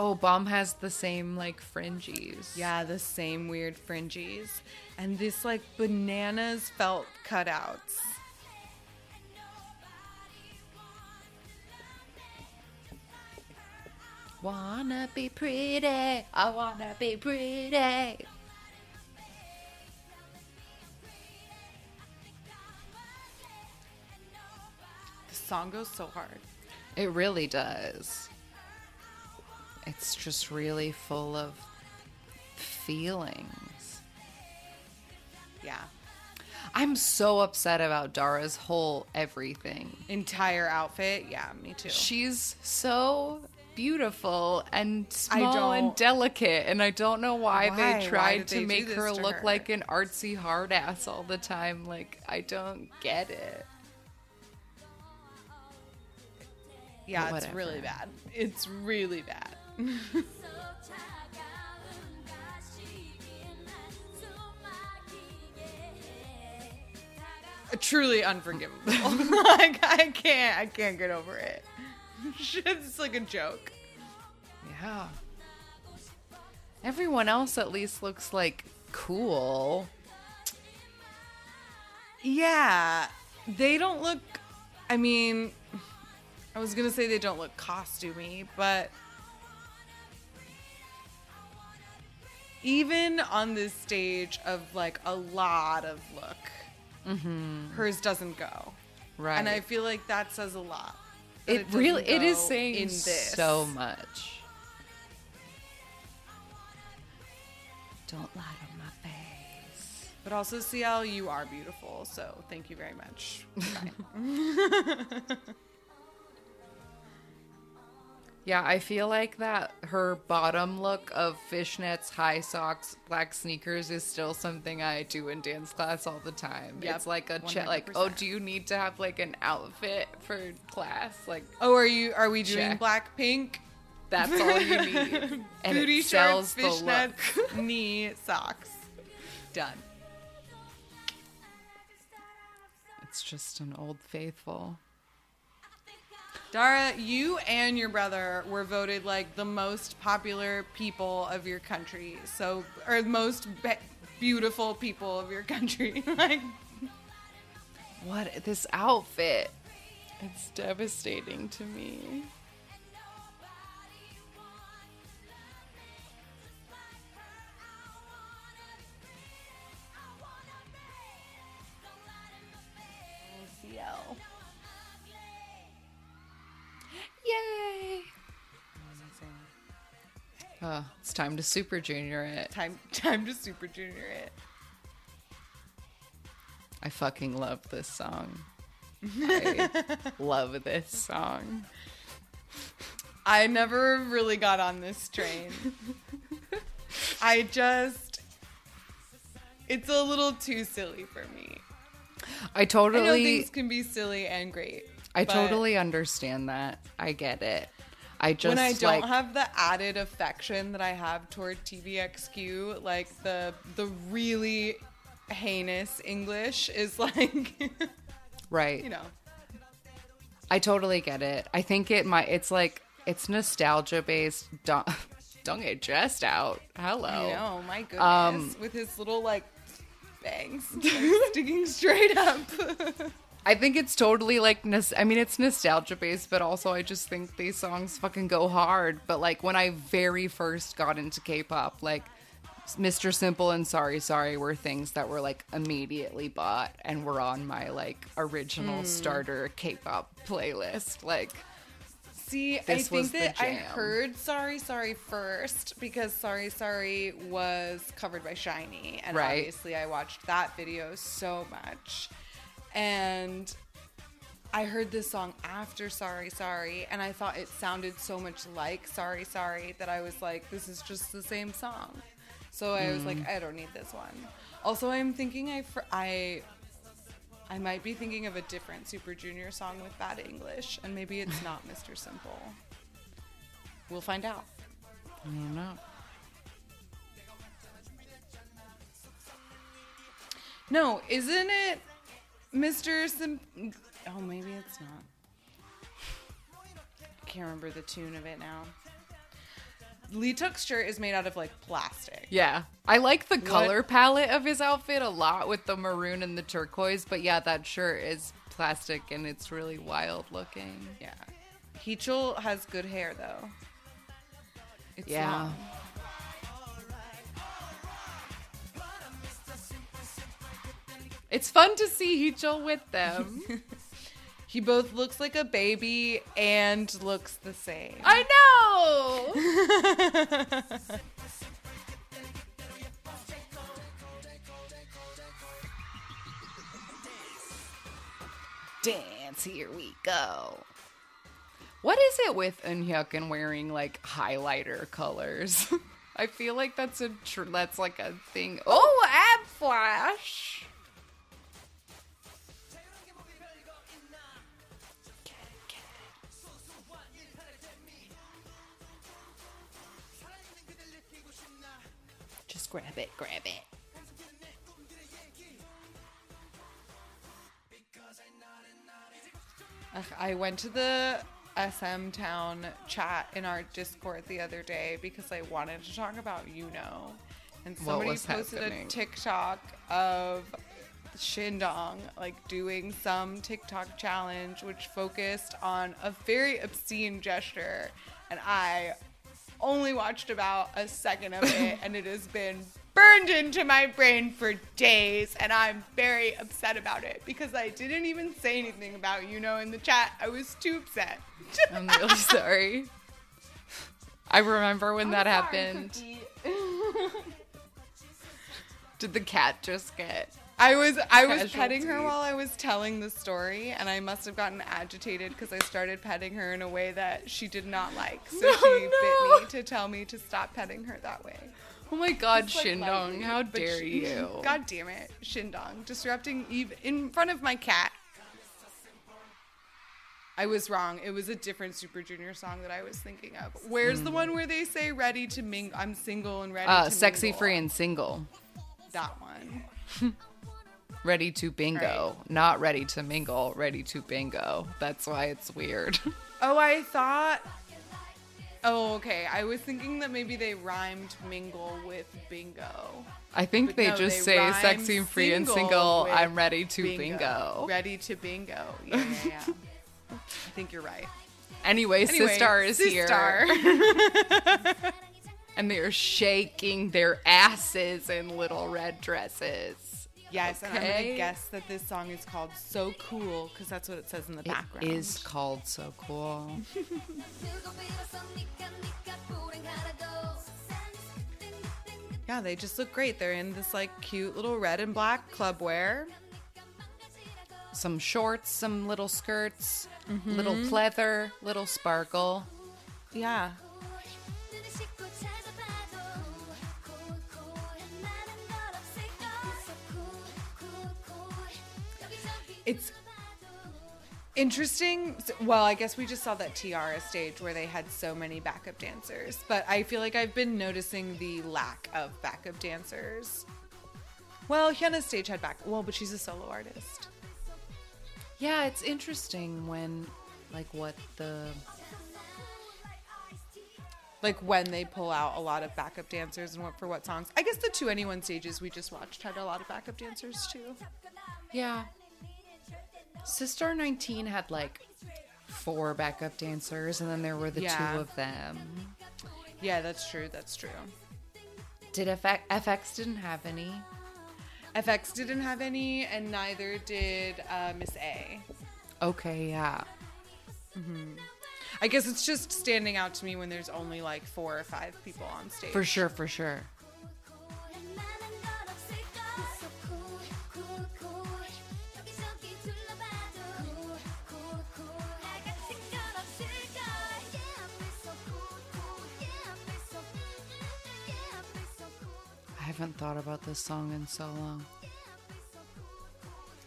Oh, Bom has the same like fringies. Yeah, the same weird fringies. And this like bananas felt cutouts. Wanna be pretty. I wanna be pretty. The song goes so hard. It really does. It's just really full of feelings. Yeah. I'm so upset about Dara's whole everything. Entire outfit. Yeah, me too. She's so beautiful and small and delicate, and I don't know why, why? they tried why to they make her to look her? like an artsy hard ass all the time. Like I don't get it. Yeah, it's really bad. It's really bad. Truly unforgivable. like I can't I can't get over it. It's like a joke. Yeah. Everyone else at least looks like cool. Yeah. They don't look I mean I was gonna say they don't look costumey, but even on this stage of like a lot of look, mm-hmm. hers doesn't go. Right. And I feel like that says a lot. That it really it is saying in this. so much. Don't lie to my face. But also, CL, you are beautiful, so thank you very much. Yeah, I feel like that her bottom look of fishnets, high socks, black sneakers is still something I do in dance class all the time. Yep, it's like a check like, oh, do you need to have like an outfit for class? Like oh, are you? Are we doing Check. Blackpink? that's all you need. And Booty it sells shorts, fishnets, knee socks. Done. It's just an old faithful. Dara, you and your brother were voted like the most popular people of your country. So, or most be- beautiful people of your country. like, What this outfit? It's devastating to me. Yay! Oh, it's time to Super Junior it. Time, time to Super Junior it. I fucking love this song. I love this song. I never really got on this train. I just, it's a little too silly for me. I totally. I know things can be silly and great. I but totally understand that. I get it. I just when I don't like, have the added affection that I have toward TVXQ, like the the really heinous English is like, right. you know, I totally get it. I think it might. It's like it's nostalgia based. Don't, don't get dressed out. Hello. I know, my goodness, Um, with his little like bangs like, sticking straight up. I think it's totally like I mean it's nostalgia based, but also I just think these songs fucking go hard. But like when I very first got into K-pop, like Mr. Simple and Sorry Sorry were things that were like immediately bought and were on my like original hmm. starter K-pop playlist. Like See, I This was think that I heard Sorry Sorry first because Sorry Sorry was covered by SHINee. And Right. obviously I watched that video so much. And I heard this song after Sorry Sorry and I thought it sounded so much like Sorry Sorry that I was like, this is just the same song. So I was like, mm. I don't need this one. Also, I'm thinking I, fr- I, I might be thinking of a different Super Junior song with bad English, and maybe it's not Mr. Simple. We'll find out. I don't know. No, isn't it Mr. Sim? Oh, maybe it's not. I can't remember the tune of it now. Leeteuk's shirt is made out of like plastic. Yeah. I like the color palette of his outfit a lot with the maroon and the turquoise, but yeah, that shirt is plastic and it's really wild looking. Yeah. Heechul has good hair though. It's Yeah. long. It's fun to see Heechul with them. He both looks like a baby and looks the same. I know. Dance, here we go. What is it with Eunhyuk wearing like highlighter colors? I feel like that's a tr- that's like a thing. Oh, ab flash. Just grab it, grab it. Ugh, I went to the SM Town chat in our Discord the other day because I wanted to talk about you know, and somebody posted happening? a TikTok of Shindong like doing some TikTok challenge which focused on a very obscene gesture, and I only watched about a second of it, and it has been burned into my brain for days, and I'm very upset about it because I didn't even say anything about you know in the chat. I was too upset. I'm really sorry. I remember when that happened. Did the cat just get? I was I was Casualty. petting her while I was telling the story, and I must have gotten agitated because I started petting her in a way that she did not like. So No, she no. bit me to tell me to stop petting her that way. Oh my God, like, Shindong! lightly, How dare she- you? God damn it, Shindong, disrupting Eve in front of my cat. I was wrong. It was a different Super Junior song that I was thinking of. Where's the one where they say "ready to mingle"? I'm single and ready. Hmm. Uh, to sexy, mingle. free, and single. That one. Ready to bingo, Right. not ready to mingle. Ready to bingo. That's why it's weird. Oh, I thought. Oh, okay. I was thinking that maybe they rhymed mingle with bingo. I think But they no, just they say sexy, free, and single. I'm ready to bingo. Ready to bingo. Yeah, yeah, yeah. I think you're right. Anyway, Anyway, Sistar is Sistar. here, and they're shaking their asses in little red dresses. Yes, and I'm gonna guess that this song is called "So Cool" because that's what it says in the It background. It is called so cool. Yeah, they just look great. They're in this like cute little red and black club wear. Some shorts, some little skirts, Mm-hmm. little pleather, little sparkle. Yeah. It's interesting. Well, I guess we just saw that T-ara stage where they had so many backup dancers, but I feel like I've been noticing the lack of backup dancers. Well, HyunA's stage had back. Well, but she's a solo artist. Yeah, it's interesting when, like, what the Like when they pull out a lot of backup dancers and what for what songs. I guess the 2NE1 stages we just watched had a lot of backup dancers too. yeah. Sistar19 had like four backup dancers, and then there were the Yeah. two of them. Yeah, that's true. That's true. Did f(x), f(x) didn't have any? f(x) didn't have any, and neither did uh, Miss A. Okay, yeah. I guess it's just standing out to me when there's only like four or five people on stage. For sure, for sure. Haven't thought about this song in so long.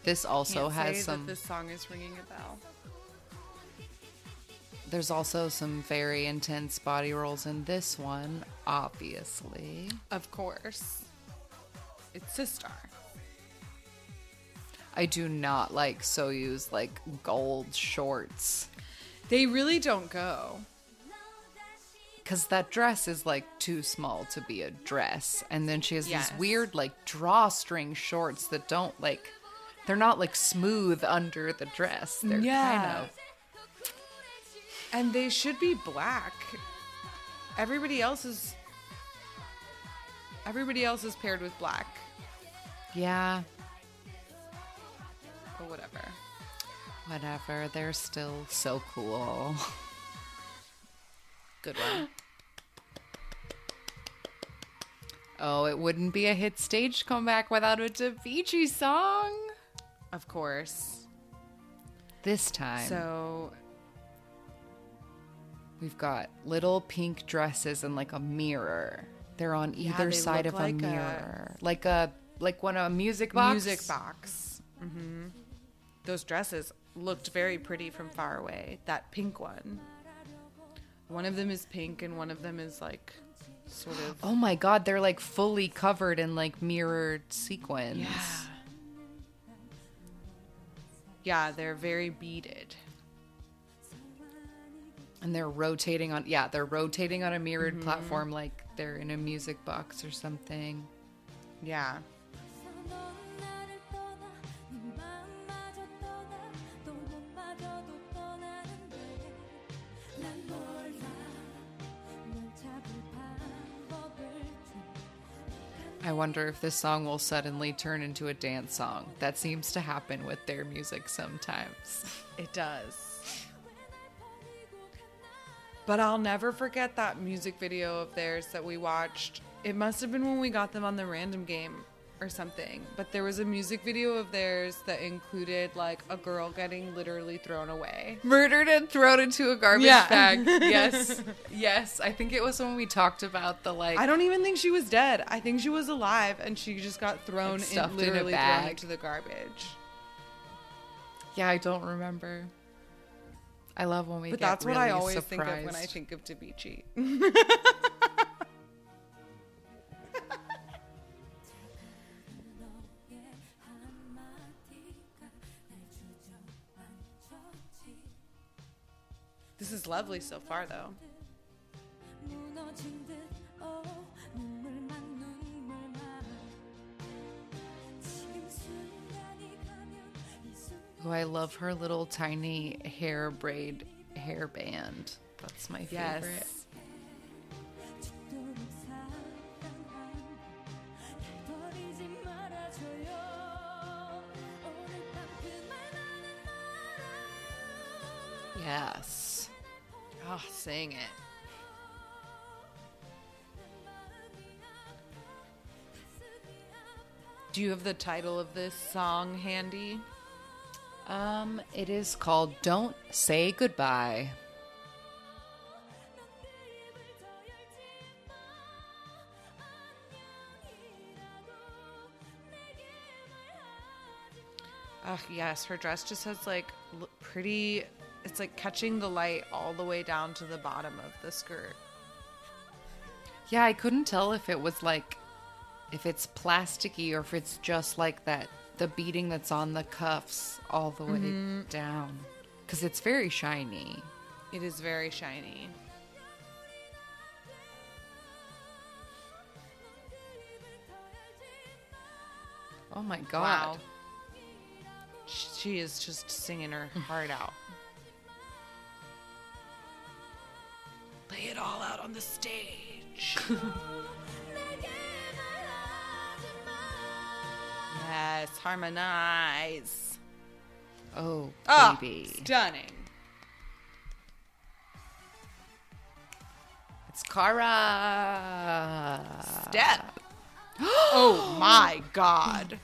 This also Can't has some. this song is ringing a bell. There's also some very intense body rolls in this one, obviously. Of course, it's Sistar. I do not like Soyu's like gold shorts They really don't go. Because that dress is like too small to be a dress, and then she has Yes. these weird like drawstring shorts that don't like they're not like smooth under the dress. They're Yeah. kind of And they should be black. Everybody else is Everybody else is paired with black. yeah, But whatever. whatever. They're still so cool. Good one. Oh, it wouldn't be a hit stage comeback without a Davichi song. of course. This time, So we've got little pink dresses and like a mirror. They're on Yeah, either they side of like a a- mirror, like a like one of a music box. music box. Mm-hmm. Those dresses looked very pretty from far away. That pink one. One of them is pink and one of them is like sort of Oh my god, they're like fully covered in like mirrored sequins. Yeah. Yeah, they're very beaded. And they're rotating on yeah, they're rotating on a mirrored Mm-hmm. platform like they're in a music box or something. Yeah. I wonder if this song will suddenly turn into a dance song. That seems to happen with their music sometimes. It does. But I'll never forget that music video of theirs that we watched. It must have been when we got them on the random game or something. But there was a music video of theirs that included like a girl getting literally thrown away. Murdered and thrown into a garbage Yeah. bag. Yes. yes. I think it was when we talked about the like I don't even think she was dead. I think she was alive and she just got thrown in, stuffed in literally thrown into the garbage. Yeah, I don't remember. I love when we But that's what I really always think of when I think of Davichi. This is lovely so far, though. Oh, I love her little tiny hair braid hair band. That's my favorite. Yes. Yes. Oh, sing it. Do you have the title of this song handy? Um, it is called Don't Say Goodbye. Ugh, yes, her dress just has like l- pretty. It's like catching the light all the way down to the bottom of the skirt. Yeah, I couldn't tell if it was like if it's plasticky or if it's just like that the beading that's on the cuffs all the way Mm-hmm. down cuz it's very shiny. It is very shiny. Oh my god. Wow. She is just singing her heart out. Lay it all out on the stage. yes, harmonize. Oh, Oh, baby. stunning. It's Kara. Step. oh my god.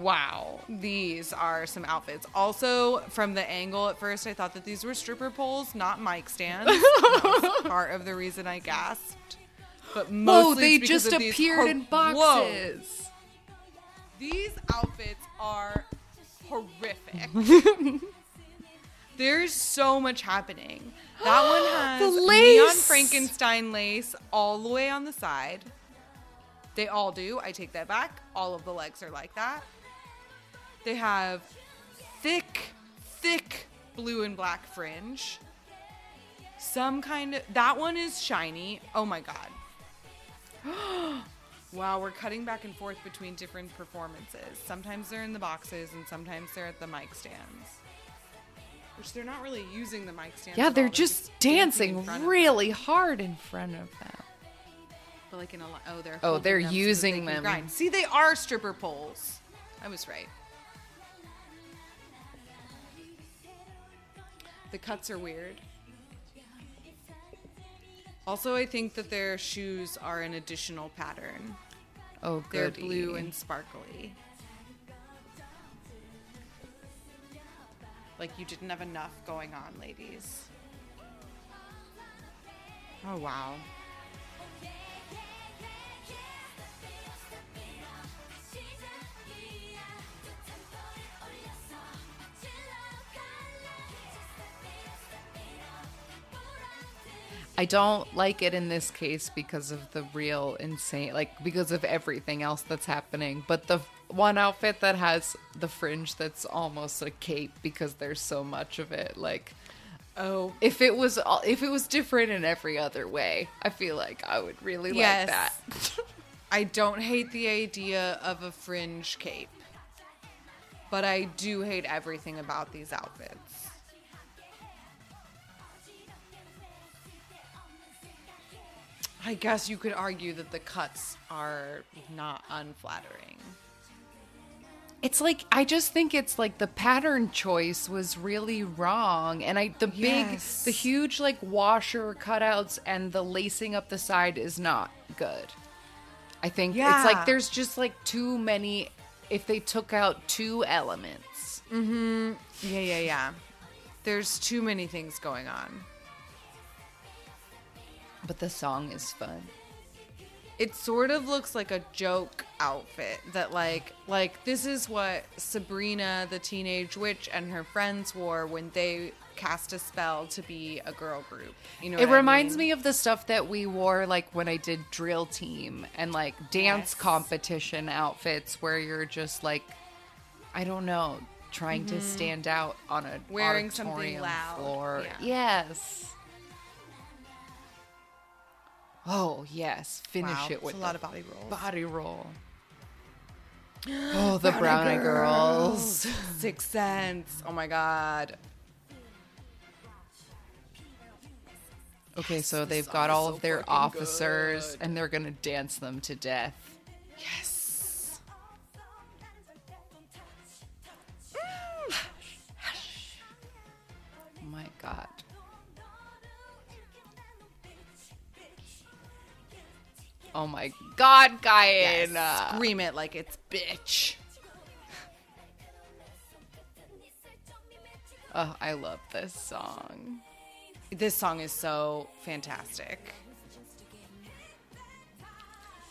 Wow. These are some outfits. Also, from the angle at first, I thought that these were stripper poles, not mic stands. that was part of the reason I gasped. But Whoa, mostly they it's because just of these appeared in Whoa. boxes. These outfits are horrific. There's so much happening. That one has The neon! Frankenstein lace all the way on the side. They all do. I take that back. All of the legs are like that. They have thick, thick blue and black fringe. Some kind of that one is shiny. Oh my god. wow, we're cutting back and forth between different performances. Sometimes they're in the boxes and sometimes they're at the mic stands. Which they're not really using the mic stands. Yeah, they're all, just in dancing really hard in front of them. But like in a li- oh they're Oh, they're them so using they can them. grind. See, they are stripper poles. I was right. The cuts are weird. Also, I think that their shoes are an additional pattern. Oh, They're blue and sparkly. Like you didn't have enough going on, ladies. Oh wow. I don't like it in this case because of the real insane, like because of everything else that's happening. But the one outfit that has the fringe that's almost a cape because there's so much of it. Like, Oh, if it was all- if it was different in every other way, I feel like I would really Yes. like that. I don't hate the idea of a fringe cape, but I do hate everything about these outfits. I guess you could argue that the cuts are not unflattering. It's like I just think it's like the pattern choice was really wrong, and I the big, the huge like washer cutouts and the lacing up the side is not good. I think it's like there's just like too many. If they took out two elements, Mhm. Yeah, yeah, yeah. There's too many things going on. But the song is fun. it sort of looks like a joke outfit that like like this is what Sabrina the teenage witch and her friends wore when they cast a spell to be a girl group. You know It what I reminds mean? me of the stuff that we wore like when I did drill team and like dance Yes. competition outfits where you're just like I don't know, trying to stand out on a Mm-hmm. Wearing something loud, floor. yeah. Yes. Oh, yes. Finish Wow, it with a lot the of body rolls. body roll. Oh, the brownie girls. Sixth Sense. Oh my god. Okay, so this they've got all so of their officers good. and they're going to dance them to death. Yes. Oh my god. Oh my god, Yes. Guyan. Scream it like it's bitch. Oh, I love this song. This song is so fantastic.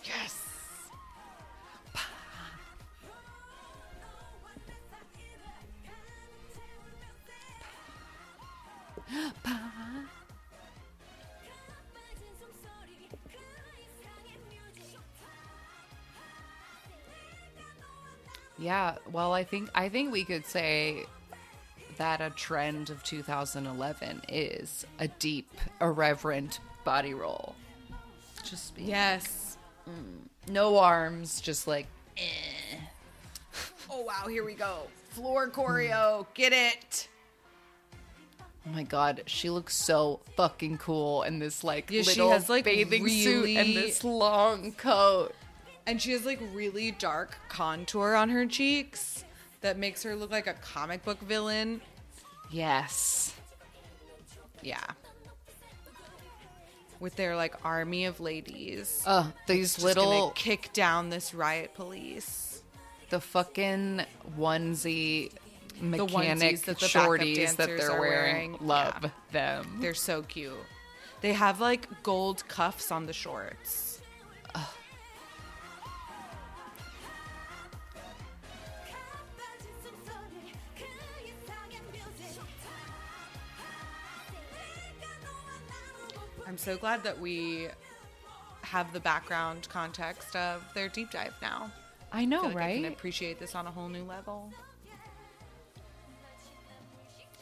Yes. Yeah, well, I think I think we could say that a trend of 2011 is a deep, irreverent body roll. Just Yes. no arms, just like eh. Oh wow, here we go. Floor choreo. Get it. Oh my god, she looks so fucking cool in this like Yeah, she little has, like, bathing suit and this long coat. And she has like really dark contour on her cheeks that makes her look like a comic book villain. Yes. Yeah. With their like army of ladies. Uh, these little kick down this riot police. the fucking onesie mechanic onesies that the shorties that they're wearing. wearing. Love Yeah. them. They're so cute. They have like gold cuffs on the shorts. I'm so glad that we have the background context of their deep dive now. I I know, feel like I can right? appreciate this on a whole new level.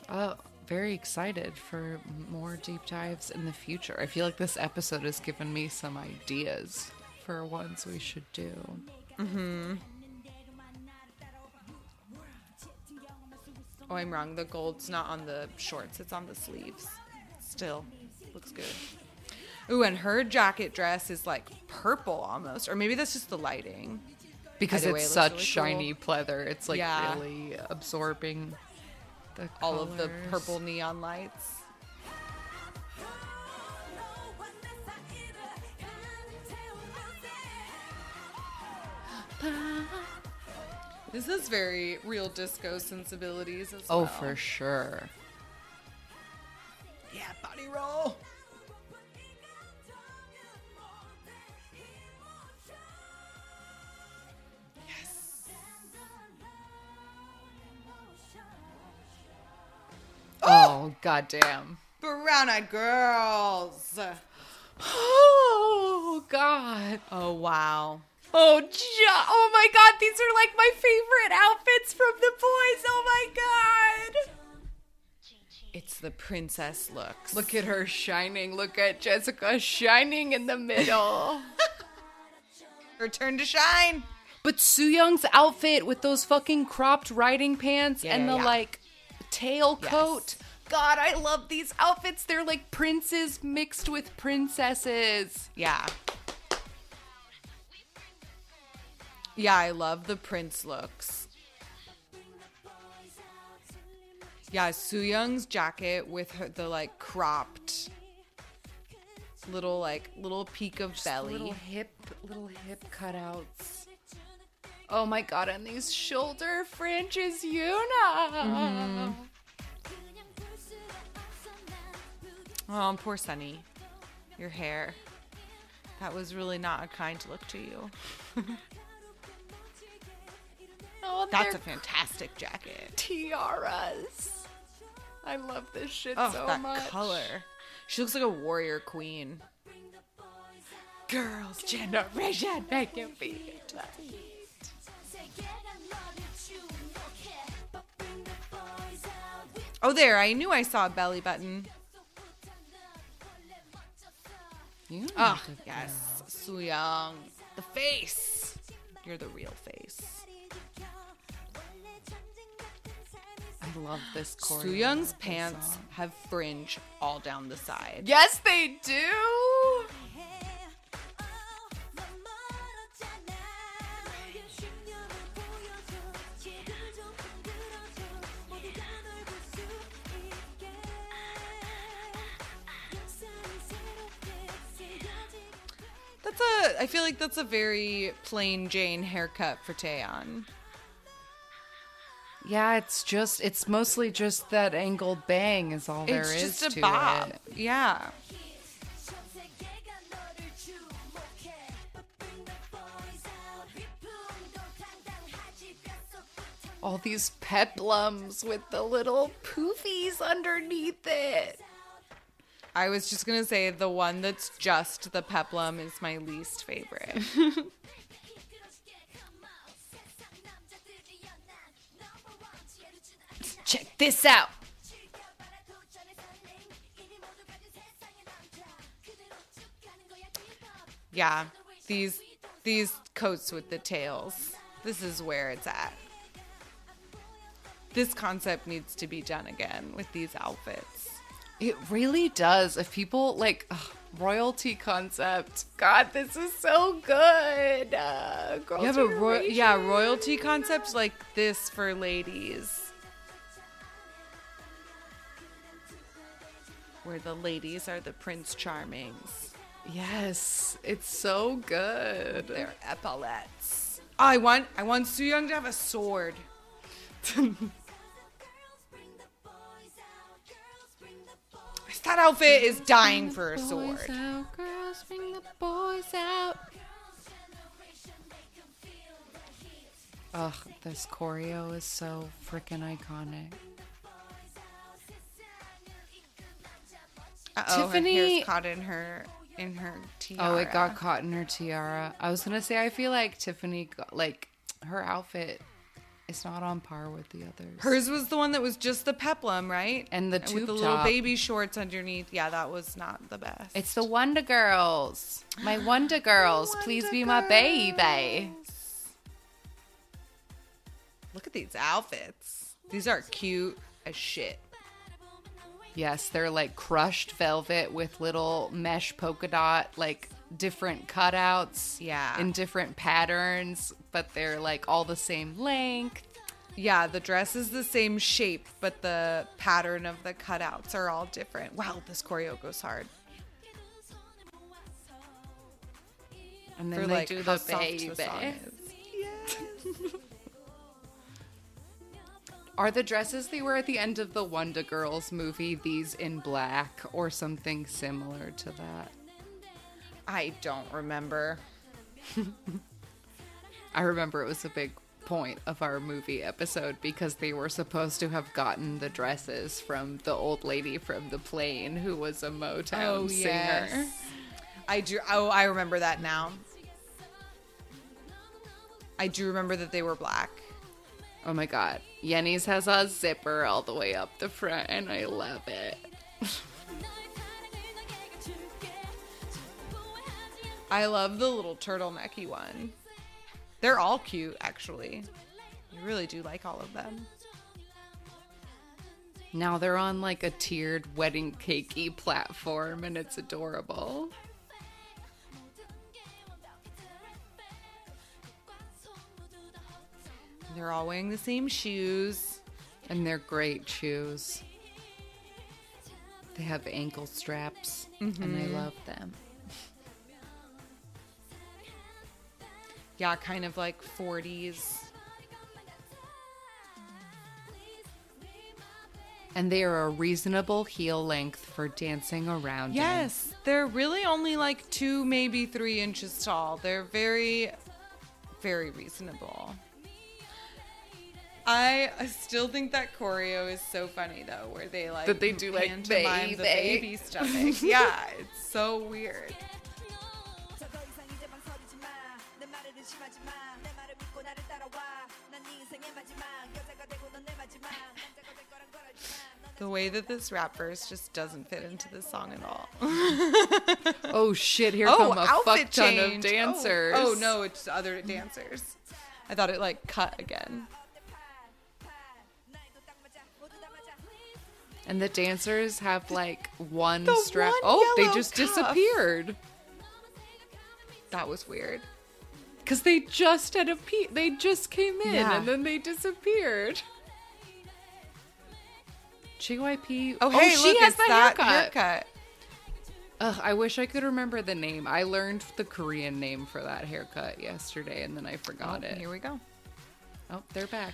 Oh, very excited for more deep dives in the future. I feel like this episode has given me some ideas for ones we should do. Mm-hmm. Oh, I'm wrong. The gold's not on the shorts, it's on the sleeves. Still looks good. Ooh, and her jacket dress is like purple almost. Or maybe that's just the lighting. Because Either way, it's it such really shiny cool. pleather. It's like Yeah. really absorbing the All of the purple neon lights. This is very real disco sensibilities as Oh, well. for sure. Yeah, body roll. Oh, goddamn. Brown eyed girls. Oh, God. Oh, wow. Oh, jo- oh my God. These are like my favorite outfits from the boys. Oh my God. It's the princess looks. Look at her shining. Look at Jessica shining in the middle. her turn to shine. But Soo Young's outfit with those fucking cropped riding pants Yeah, and yeah, the yeah. like tail Yes. coat. God, I love these outfits. They're like princes mixed with princesses. Yeah. Yeah, I love the prince looks. Yeah, Soo Young's jacket with her the like cropped little like little peak of belly. Little hip, little hip cutouts. Oh my god, and these shoulder fringes, Yuna. Mm-hmm. Oh, poor Sunny. Your hair. That was really not a kind look to you. Oh, That's a fantastic jacket. tiaras. I love this shit Oh, so that much. color. She looks like a warrior queen. Girls' generation, make it be. Oh, there. I knew I saw a belly button. You Oh, ah, yes. Soo Young. The face. You're the real face. I love this choreo. Soo Young's pants song. have fringe all down the side. Yes, they do. That's a. I feel like that's a very plain Jane haircut for Taeyeon. Yeah, it's just it's mostly just that angled bang is all there It's is just a to bob. it. Yeah. All these peplums with the little poofies underneath it. I was just gonna say the one that's just the peplum is my least favorite. Check this out. Yeah, these these coats with the tails. This is where it's at. This concept needs to be done again with these outfits. It really does. If people like ugh, royalty concept, God, this is so good. Uh, Girl Yeah, but ro- yeah, royalty concepts like this for ladies. Where the ladies are the Prince Charmings. Yes, it's so good. They're epaulets. I want I want Soo Young to have a sword. that outfit is dying for a sword. Girls, bring the boys out. Ugh, this choreo is so freaking iconic. Uh-oh, Tiffany- her caught in her in her tiara. Oh, it got caught in her tiara. I was gonna say, I feel like Tiffany, got, like her outfit, It's not on par with the others. Hers was the one that was just the peplum, right? And the with tube the little baby shorts underneath. Yeah, that was not the best. It's the Wonder Girls. My Wonder Girls. Please Wonder be my baby. Girls. Look at these outfits. These are cute as shit. Yes, they're like crushed velvet with little mesh polka dot, like different cutouts. Yeah. In different patterns, but they're like all the same length. Yeah, the dress is the same shape, but the pattern of the cutouts are all different. Wow, this choreo goes hard. And then For they like do the baby. the song. Are the dresses they wear at the end of the Wonder Girls movie these in black or something similar to that? I don't remember. I remember it was a big point of our movie episode because they were supposed to have gotten the dresses from the old lady from the plane who was a Motown oh, singer. I do. Oh, I remember that now. I do remember that they were black. Oh my god. Yenny's has a zipper all the way up the front and I love it. I love the little turtlenecky one. They're all cute, actually. I really do like all of them. Now they're on like a tiered wedding cakey platform and it's adorable. They're all wearing the same shoes. And they're great shoes. They have ankle straps and I mm-hmm. love them. Yeah, kind of like 40s. And they are a reasonable heel length for dancing around. in. Yes, they're really only like two, maybe three inches tall. They're very, very reasonable. I still think that choreo is so funny though, where they like That they do, like, pantomime the baby. baby stomach. yeah, it's so weird. the way that this rap verse just doesn't fit into the song at all. oh shit! Here oh, come a fuck ton change. of dancers. Oh, oh no, it's other dancers. I thought it like cut again. And the dancers have like one strap. Oh, they just cuff. disappeared. That was weird. Cause they just had a pe- they just came in yeah. and then they disappeared. JYP. Oh, oh, hey, she look, has the that haircut. haircut. Ugh, I wish I could remember the name. I learned the Korean name for that haircut yesterday and then I forgot Oh, it. Here we go. Oh, they're back.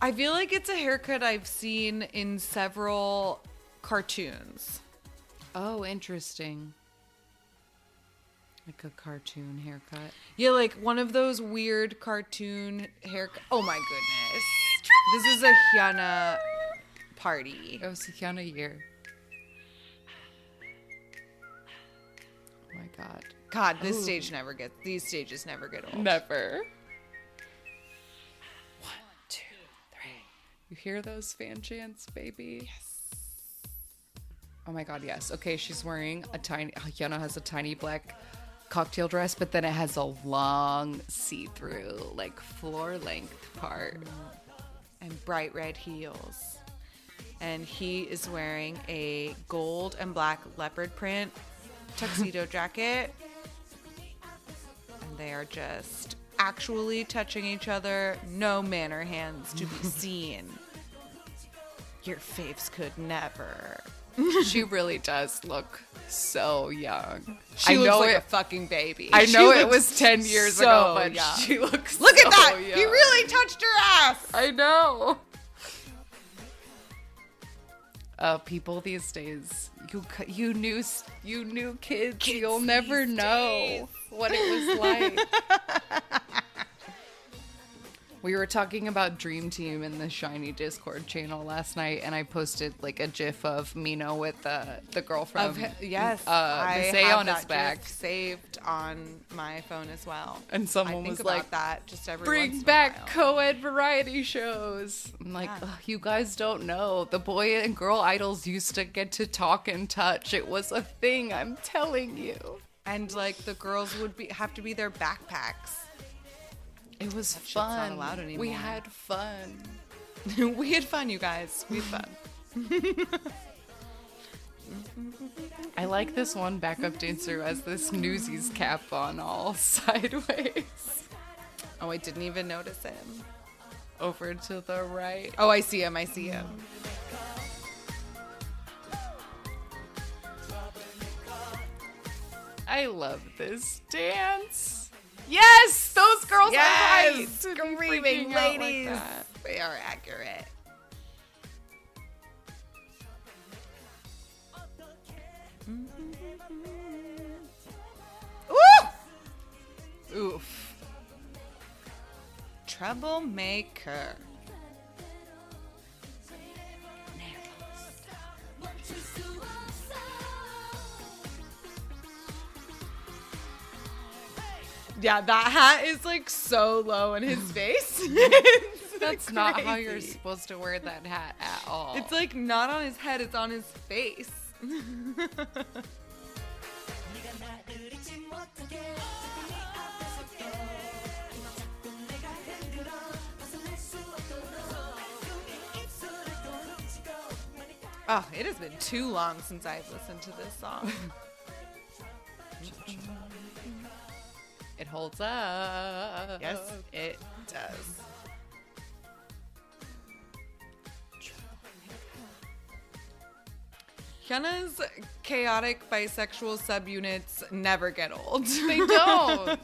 I feel like it's a haircut I've seen in several cartoons. Oh, interesting. Like a cartoon haircut. Yeah, like one of those weird cartoon haircut. Oh my goodness. This is a HyunA party. It was HyunA year. Oh my god. God, this stage never gets these stages never get old. Never. One, two, three. You hear those fan chants, baby? Yes. Oh my god, yes. Okay, she's wearing a tiny HyunA has a tiny black cocktail dress, but then it has a long see-through, like floor length part. and bright red heels. And he is wearing a gold and black leopard print tuxedo jacket. And they are just actually touching each other. No manner hands to be seen. Your faves could never. she really does look so young. She I looks know like it. a fucking baby. I know it was ten years so ago, but young. she looks. Look at so that! He really touched her ass. I know. Uh, people these days, you you knew you knew kids. You'll never know what it was like. We were talking about Dream Team in the SHINee Discord channel last night, and I posted like a GIF of Mino with the the girl from Of yes, uh, I have on that his back, GIF saved on my phone as well. and someone was like, that just every "Bring once in a back co-ed variety shows." I'm like, Yeah. You guys don't know. The boy and girl idols used to get to talk and touch. It was a thing. I'm telling you." and like the girls would be have to be their backpacks. It was not fun. We had fun. we had fun, you guys. We had fun. I like this one backup dancer who has this Newsies cap on all sideways. Oh, I didn't even notice him. Over to the right. Oh, I see him. I see him. I love this dance. Yes, those girls Yes, are right. screaming like ladies. that. they are accurate. Mm-hmm. Woo! Oof. Troublemaker. Yeah, that hat is like so low in his face. That's not how you're supposed to wear that hat at all. It's like not on his head, it's on his face. Oh, it has been too long since I've listened to this song. it holds up. yes, it does. HyunA's chaotic bisexual subunits never get old. They don't.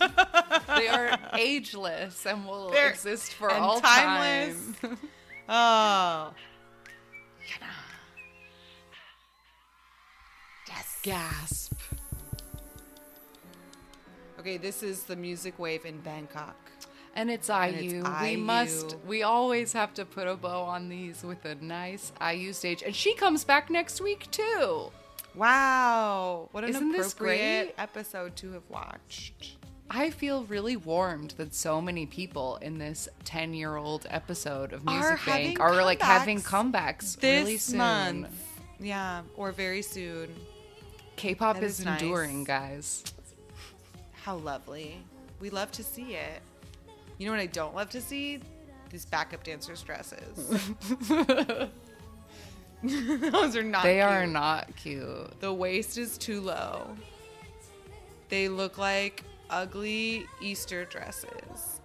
they are ageless and will They're- exist for all timeless. time. Oh. Gasp. Okay, this is the music wave in Bangkok. And it's And IU. it's We IU. must. We always have to put a bow on these with a nice IU stage, and she comes back next week too. Wow. What an Isn't appropriate great? episode to have watched. I feel really warmed that so many people in this ten-year-old episode of Music having Bank are like having comebacks This really soon. month. Yeah, or very soon. K-pop That is, is nice. enduring, guys. How lovely. We love to see it. You know what I don't love to see? These backup dancers' dresses. Those are not they are cute. not cute. The waist is too low. They look like ugly Easter dresses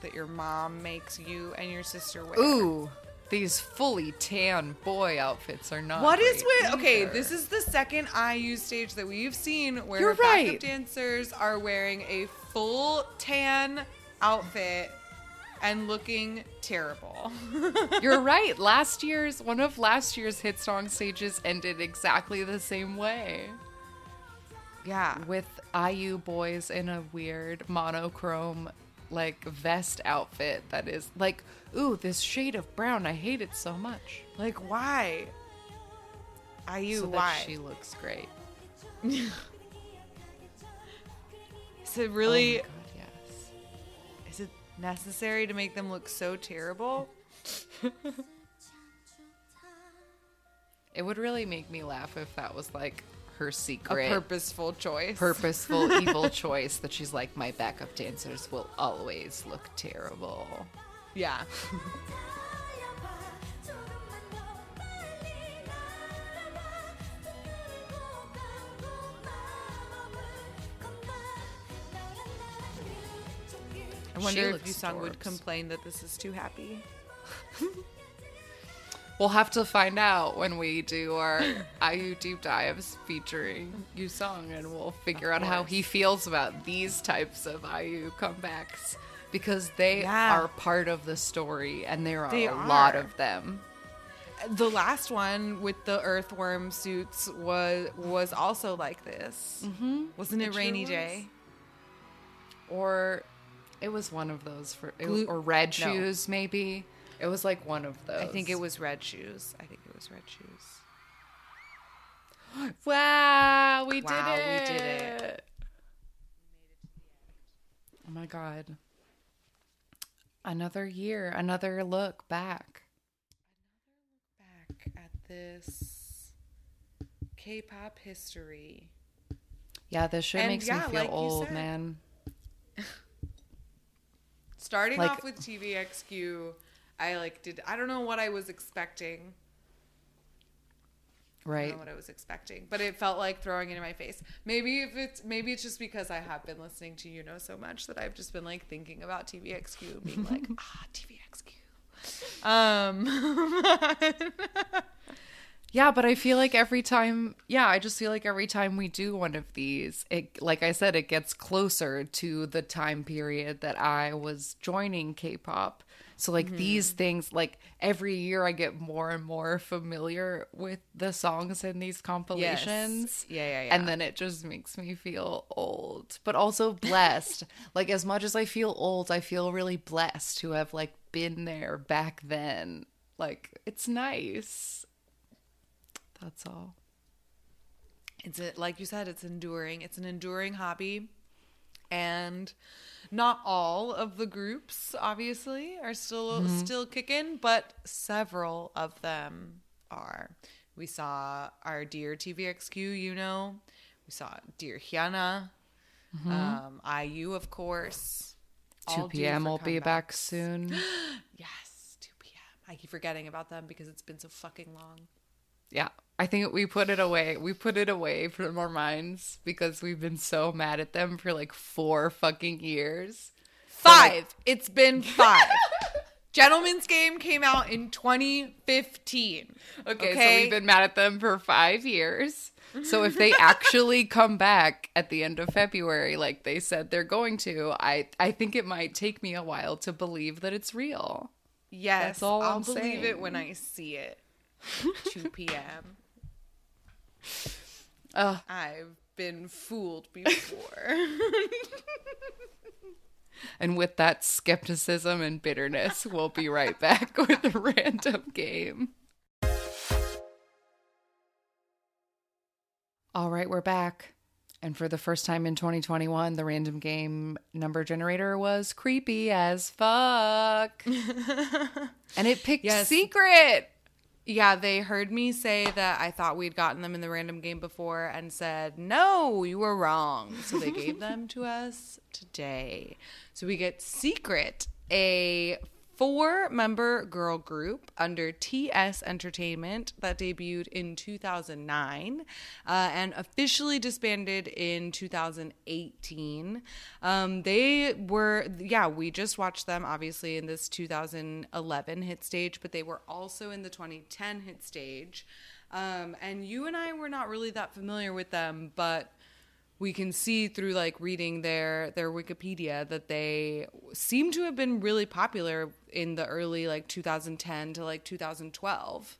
that your mom makes you and your sister wear. Ooh, these fully tan boy outfits are not. What is with okay? This is the second IU stage that we've seen where You're the backup dancers are wearing a full tan outfit and looking terrible. You're right. Last year's one of last year's hit song stages ended exactly the same way. yeah, With IU boys in a weird monochrome like vest outfit that is like, ooh, this shade of brown. I hate it so much. like why? IU, so why? that she looks great. Is it really? Oh my God, yes. Is it necessary to make them look so terrible? It would really make me laugh if that was like her A secret purposeful choice. purposeful evil choice that she's like my backup dancers will always look terrible. yeah. I wonder if Yusung would complain that this is too happy. We'll have to find out when we do our IU deep dives featuring Yusung, and we'll figure out how he feels about these types of IU comebacks because they Yeah. are part of the story, and there are They a lot of them. The last one with the earthworm suits was was also like this. Mm-hmm. Wasn't it, It sure Rainy was. Day? Or It was one of those for it, or red no. shoes maybe. It was like one of those. I think it was red shoes. I think it was red shoes. Wow, we did Wow, it. we did it. Oh my god. Another year, another look back. Another look Back at this K-pop history. Yeah, this shit And makes yeah, me feel like old, man. Starting Like- off with TVXQ, I like did I don't know what I was expecting. Right. I don't know what I was expecting, but it felt like throwing it in my face. Maybe if it's maybe it's just because I have been listening to you know so much that I've just been like thinking about TVXQ, being like ah TVXQ. Um, Yeah, but I feel like every time, yeah, I just feel like every time we do one of these, it like I said, it gets closer to the time period that I was joining K-pop. So like Mm-hmm. these things, like every year I get more and more familiar with the songs in these compilations. Yeah, yeah, yeah. And then it just makes me feel old, but also blessed. like as much as I feel old, I feel really blessed to have like been there back then. Like it's nice. That's all. it's a, like you said, it's enduring. It's an enduring hobby, and not all of the groups obviously are still still kicking, but several of them are. We saw our dear TVXQ, you know. We saw dear HyunA, um, IU, of course. 2 all p.m. will be back soon. Yes, 2 p.m. I keep forgetting about them because it's been so fucking long. yeah. I think we put it away. We put it away from our minds because we've been so mad at them for like four fucking years. Five. It's been five. Gentleman's Game came out in 2015. Okay, so we've been mad at them for five years. So if they actually come back at the end of February, like they said they're going to, I I think it might take me a while to believe that it's real. Yes, That's all I'll I'm believe it when I see it. 2PM I've been fooled before. And with that skepticism and bitterness, we'll be right back with a random game. All right, we're back. And for the first time in 2021, the random game number generator was creepy as fuck. and it picked Yes. secret. Yeah, they heard me say that I thought we'd gotten them in the random game before and said, no, you were wrong. So they gave them to us today. So we get Secret, a four member girl group under TS Entertainment that debuted in 2009 uh, and officially disbanded in 2018. Um, they were, yeah, we just watched them obviously in this 2011 hit stage, but they were also in the 2010 hit stage. Um, and you and I were not really that familiar with them, but we can see through like reading their their Wikipedia that they seem to have been really popular in the early like 2010 to like 2012.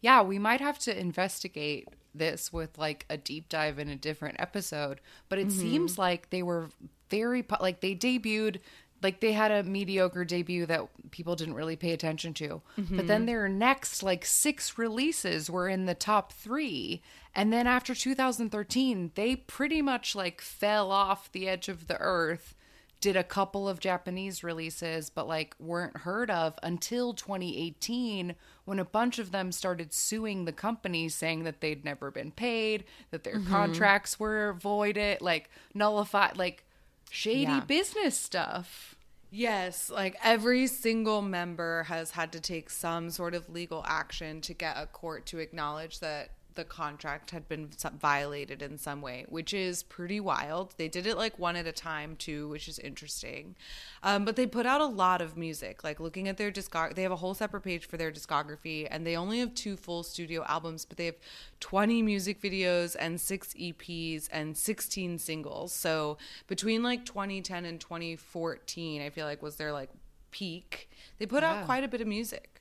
Yeah, we might have to investigate this with like a deep dive in a different episode, but it mm-hmm. seems like they were very like they debuted like they had a mediocre debut that people didn't really pay attention to. But then mm-hmm. their next like 6 releases were in the top 3, and then after 2013, they pretty much like fell off the edge of the earth did a couple of Japanese releases, but like weren't heard of until 2018 when a bunch of them started suing the company saying that they'd never been paid, that their mm-hmm. contracts were voided, like nullified, like shady Yeah. business stuff. Yes, like every single member has had to take some sort of legal action to get a court to acknowledge that the contract had been violated in some way, which is pretty wild. They did it like one at a time too, which is interesting. Um, but they put out a lot of music. Like looking at their discog, they have a whole separate page for their discography, and they only have two full studio albums, but they have 20 music videos and six EPs and 16 singles. So between like 2010 and 2014, I feel like was their like peak. They put Yeah. out quite a bit of music.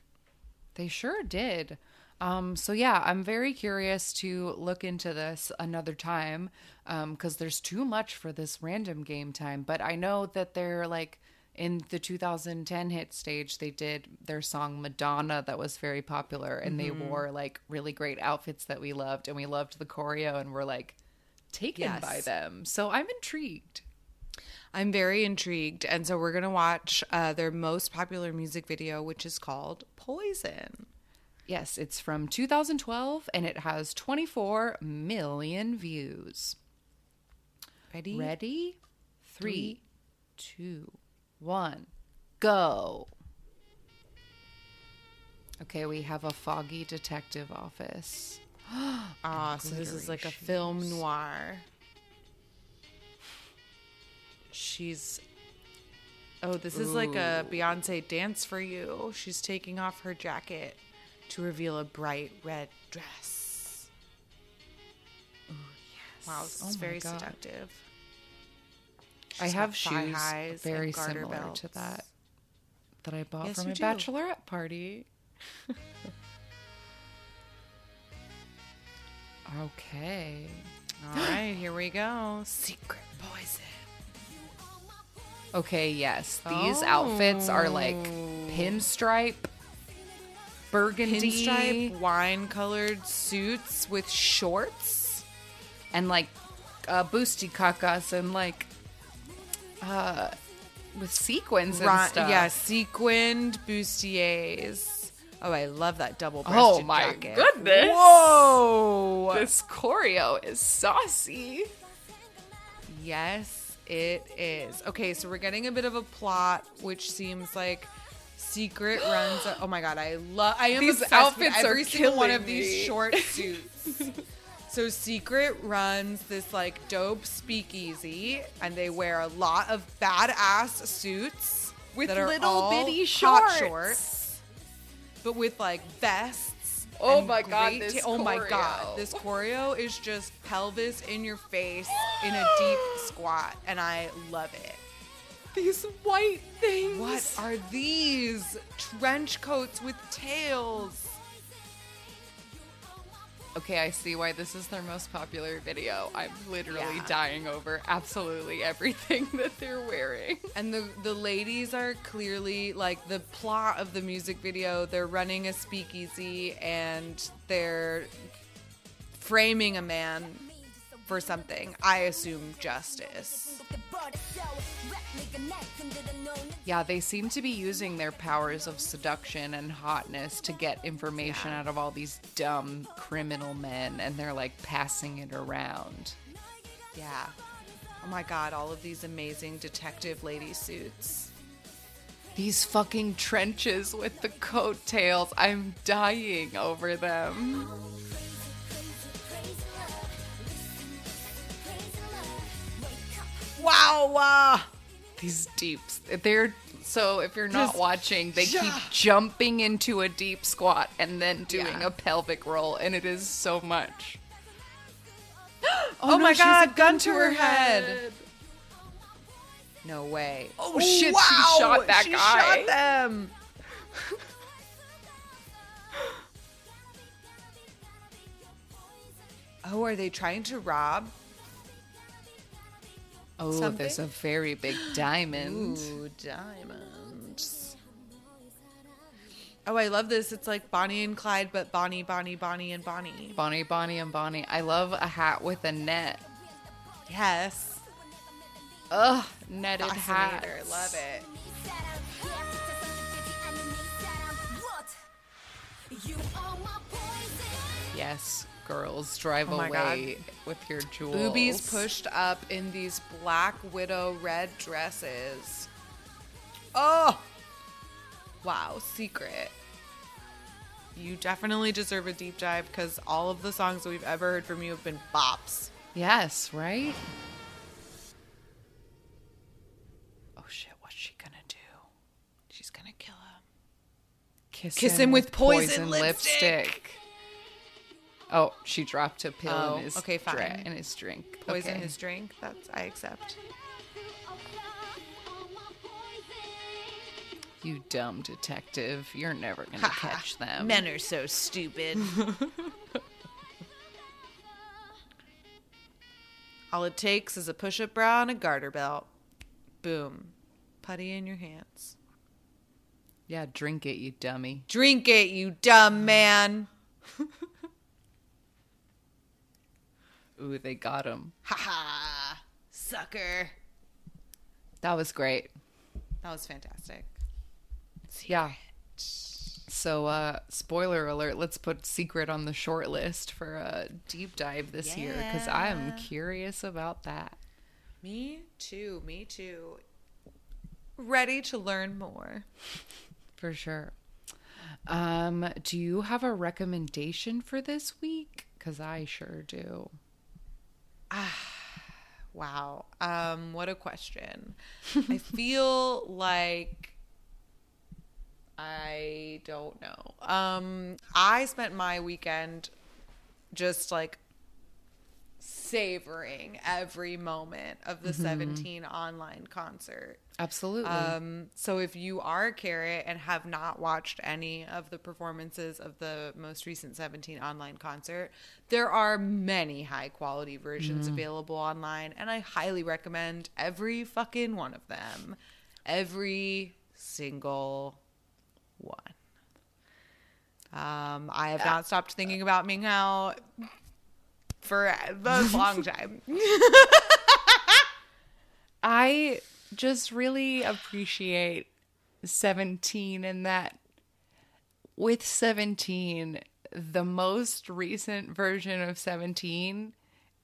They sure did. Um, so yeah, I'm very curious to look into this another time because there's too much for this random game time. But I know that they're like in the 2010 hit stage, they did their song Madonna that was very popular, and they Mm-hmm. wore like really great outfits that we loved, and we loved the choreo, and we're like taken by them. So I'm intrigued. I'm very intrigued. And so we're going to watch uh, their most popular music video, which is called Poison. Yes, it's from 2012, and it has 24 million views. Ready? Ready? Three, two, one, go. Okay, we have a foggy detective office. Ah, so this is like a film noir. She's. Oh, this is like a Beyonce dance for you. She's taking off her jacket to reveal a bright red dress. Wow, this Oh is very God. seductive. I have shoes very similar to that that I bought Yes, from a do. bachelorette party. okay. All right, here we go. Secret poison. Okay, yes. These outfits are like Oh. pinstripe, burgundy, Pinstripe wine colored suits with shorts. and like uh, boosty kakas and like uh, with sequins and Ri- stuff. Yeah, sequined bustiers. Oh, I love that double breasted Oh my jacket. goodness. Whoa! This choreo is saucy. Yes, it is. Okay, so we're getting a bit of a plot, which seems like secret runs. oh my god, I love. I am These obsessed with outfits are every single one of these me. short suits. so secret runs this like dope speakeasy, and they wear a lot of badass suits With little bitty hot shorts. but with like vests. Oh my God, ta- oh my god, this choreo is just pelvis in your face in a deep squat, and I love it. These white things. What are these trench coats with tails? Okay, I see why this is their most popular video. I'm literally Yeah. dying over absolutely everything that they're wearing. And the the ladies are clearly like the plot of the music video. They're running a speakeasy and they're framing a man for something. I assume justice. Yeah, they seem to be using their powers of seduction and hotness to get information Yeah. out of all these dumb criminal men, and they're like passing it around. Yeah. Oh my god, all of these amazing detective lady suits. These fucking trenches with the coattails, I'm dying over them. Wow! Uh, These deeps, they're so if you're not Just- watching, they keep jumping into a deep squat and then doing Yeah. a pelvic roll, and it is so much. Oh, oh, no, my god, a gun to her head. No way. Oh, oh shit, she shot that she guy. shot them. oh, are they trying to rob? Oh, Something? there's a very big diamond. Ooh, diamonds. Oh, I love this. It's like Bonnie and Clyde, but Bonnie, Bonnie, Bonnie, and Bonnie. Bonnie, Bonnie, and Bonnie. I love a hat with a net. Yes. Ugh, netted hat. Love it. Yes, girls, drive Oh away with your jewels. Boobies pushed up in these black widow red dresses. Oh! Wow, secret. You definitely deserve a deep dive because all of the songs that we've ever heard from you have been bops. Yes, right? Oh shit, what's she gonna do? She's gonna kill him. Kiss, Kiss him with poison lipstick. Oh, she dropped a pill Oh, in his okay, fine. dra- in his drink. Poison okay. his drink. That's I accept. You dumb detective. You're never gonna catch them. Men are so stupid. All it takes is a push-up bra and a garter belt. Boom. Putty in your hands. Yeah, drink it, you dummy. Drink it, you dumb man. Ooh, they got him. Ha ha. Sucker. That was great. That was fantastic. Yeah. So, uh, spoiler alert, let's put Secret on the short list for a deep dive this year because I am curious about that. Me too. Me too. Ready to learn more. For sure. Um, do you have a recommendation for this week? Because I sure do. Wow. Um, what a question. I feel like I don't know. Um, I spent my weekend just like savoring every moment of the 17 online concert. Absolutely. Um, so if you are a Carat and have not watched any of the performances of the most recent 17 online concert, there are many high quality versions available online, and I highly recommend every fucking one of them. Every single one. Um, I have not stopped thinking about Ming Hao for a long time. I just really appreciate 17 and that with 17, the most recent version of 17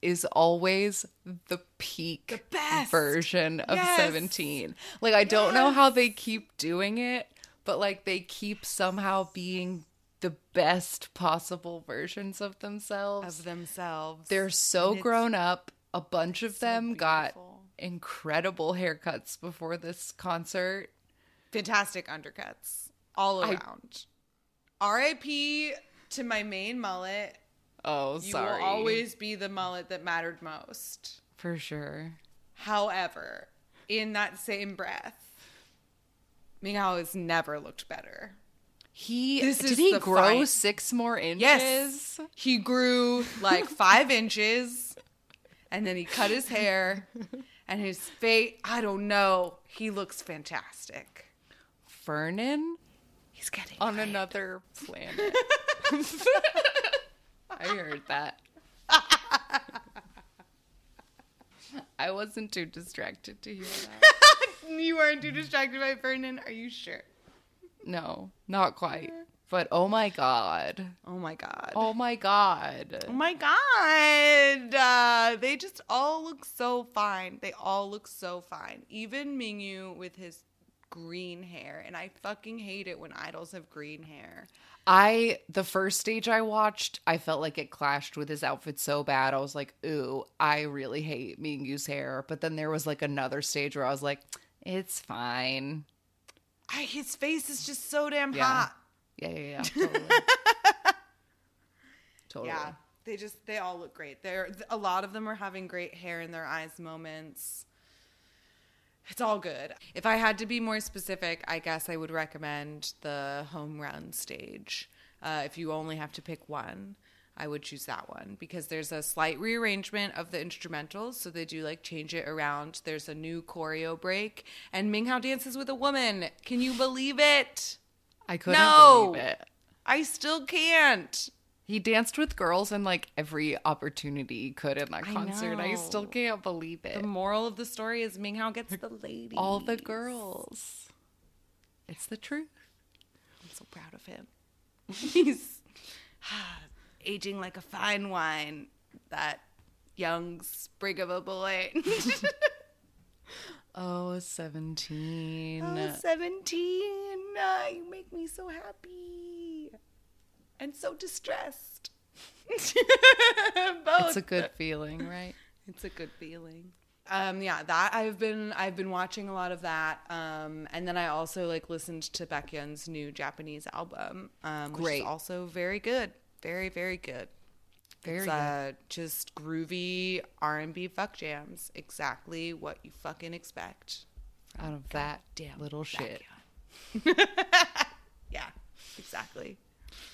is always the peak best. version of Yes. 17. Like, I don't know how they keep doing it, but like they keep somehow being the best possible versions of themselves. of themselves. They're so And grown up. A bunch of so them got incredible haircuts before this concert. fantastic undercuts all around. R.I.P. to my main mullet. Oh, You sorry. will always be the mullet that mattered most. for sure. However, in that same breath, Ming Hao has never looked better. He This did is he grow six more inches? Yes. He grew like five inches and then he cut his hair and his face, I don't know. He looks fantastic. Vernon, He's getting on another planet. I heard that. I wasn't too distracted to hear that. You weren't too distracted by Vernon, are you sure? No, not quite. But oh my god. Oh my god. Oh my god. Oh my god. Uh, they just all look so fine. They all look so fine. Even Mingyu with his green hair. And I fucking hate it when idols have green hair. I the first stage I watched, I felt like it clashed with his outfit so bad. I was like, "Ooh, I really hate Mingyu's hair." But then there was like another stage where I was like, "It's fine." I, his face is just so damn Yeah. hot. Yeah, yeah, yeah. Totally. totally. Yeah. They just they all look great. They're a lot of them are having great hair in their eyes moments. It's all good. If I had to be more specific, I guess I would recommend the home run stage. Uh, if you only have to pick one, I would choose that one because there's a slight rearrangement of the instrumentals. So they do like change it around. There's a new choreo break, and Ming Hao dances with a woman. Can you believe it? I couldn't No. believe it. I still can't. He danced with girls in like every opportunity he could in that concert. I still can't believe it. The moral of the story is Ming Hao gets the lady. All the girls. It's the truth. I'm so proud of him. He's ah, aging like a fine wine. That young sprig of a boy. Oh, 17. oh, 17. Ah, you make me so happy and so distressed. Both. It's a good feeling, right? It's a good feeling. Um, yeah, that I've been I've been watching a lot of that, um, and then I also like listened to Baekhyun's new Japanese album, um, which Great. is also very good, very very good. Very it's good. uh, just groovy R and B fuck jams, exactly what you fucking expect. Out of that Damn little shit. Yeah, exactly.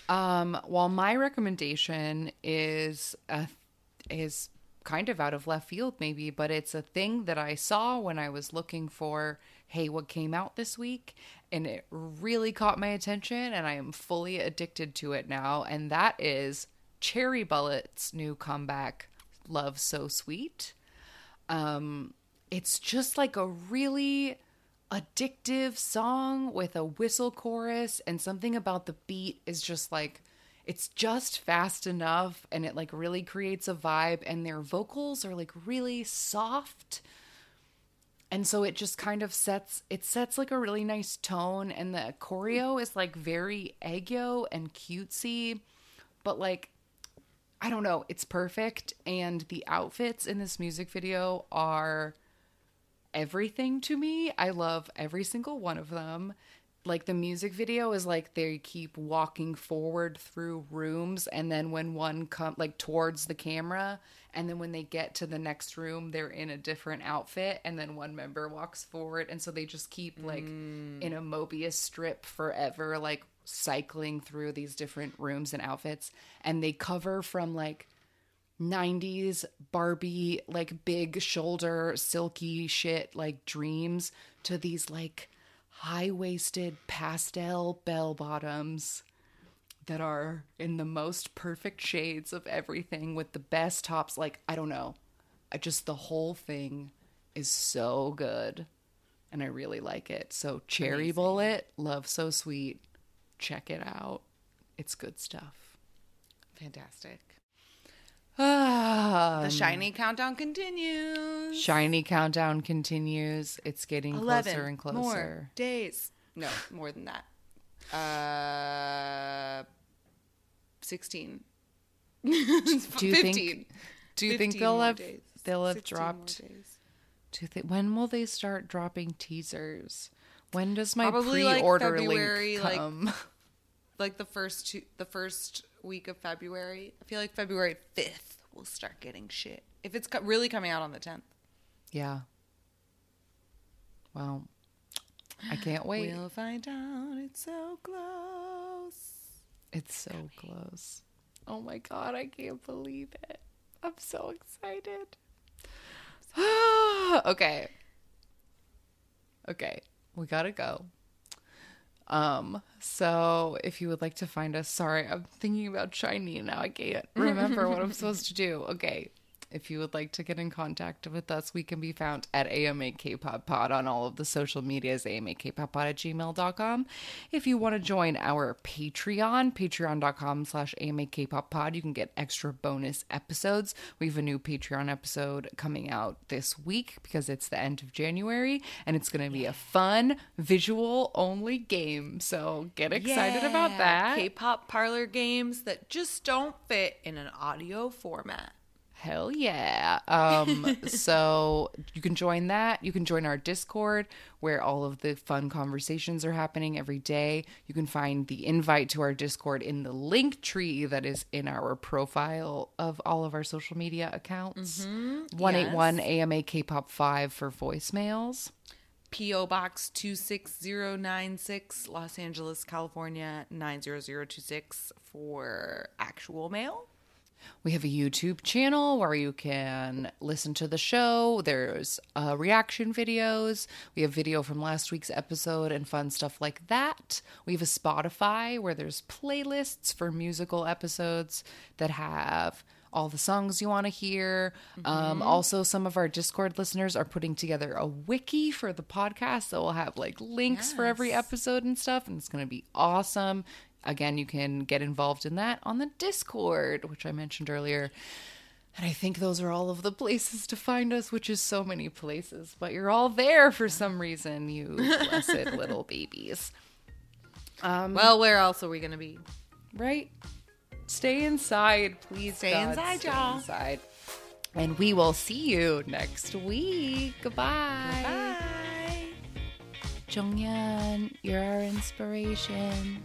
Um, while my recommendation is uh, is kind of out of left field, maybe, but it's a thing that I saw when I was looking for, hey, what came out this week? And it really caught my attention, and I am fully addicted to it now. And that is Cherry Bullet's new comeback, Love So Sweet. Um, it's just like a really addictive song with a whistle chorus, and something about the beat is just like it's just fast enough and it like really creates a vibe and their vocals are like really soft and so it just kind of sets it sets like a really nice tone and the choreo is like very aegyo and cutesy but like i don't know it's perfect and the outfits in this music video are everything to me. I love every single one of them. Like the music video is like they keep walking forward through rooms and then when one come like towards the camera and then when they get to the next room they're in a different outfit and then one member walks forward and so they just keep like mm. in a mobius strip forever like cycling through these different rooms and outfits. And they cover from like 90s Barbie, like big shoulder, silky shit, like dreams, to these like high waisted pastel bell bottoms that are in the most perfect shades of everything with the best tops. Like, I don't know. I just, the whole thing is so good. And I really like it. So, Cherry Bullet, Love So Sweet, check it out. It's good stuff. Fantastic. Ah, The SHINee countdown continues. SHINee countdown continues. It's getting 11 closer and closer. more days. No, more than that. Uh, 16. Do you 15. think? Do you think they'll have days. they'll have dropped? Do you think when will they start dropping teasers? When does my Probably, pre-order February, link like- come? Like the first two, the first week of February. I feel like February 5th we'll start getting shit. If it's co- really coming out on the 10th. yeah. Well, I can't wait. We'll find out. It's so close. It's so close. Oh my god, I can't believe it. I'm so excited. okay. Okay, we gotta go. Um, so if you would like to find us, sorry, I'm thinking about SHINee now. I can't remember what I'm supposed to do. Okay. If you would like to get in contact with us, we can be found at AMA Kpop Pod on all of the social medias, amakpoppod at gmail.com. If you want to join our Patreon, patreon.com slash amakpoppod, you can get extra bonus episodes. We have a new Patreon episode coming out this week because it's the end of January and it's going to be a fun visual only game. So get excited about that. K-pop parlor games that just don't fit in an audio format. Hell yeah. Um, so you can join that. You can join our Discord where all of the fun conversations are happening every day. You can find the invite to our Discord in the link tree that is in our profile of all of our social media accounts. 181 AMA Kpop 5 for voicemails. P.O. Box 26096, Los Angeles, California 90026 for actual mail. We have a YouTube channel where you can listen to the show. There's uh, reaction videos. We have video from last week's episode and fun stuff like that. We have a Spotify where there's playlists for musical episodes that have all the songs you want to hear. Um, also, some of our Discord listeners are putting together a wiki for the podcast that will have like links for every episode and stuff, and it's going to be awesome. Again, you can get involved in that on the Discord, which I mentioned earlier. And I think those are all of the places to find us, which is so many places, but you're all there for some reason, you blessed little babies. Um, well, where else are we going to be? Right? Stay inside, please. Stay God, inside, stay y'all. Inside. And we will see you next week. Goodbye. Bye. Jonghyun, you're our inspiration.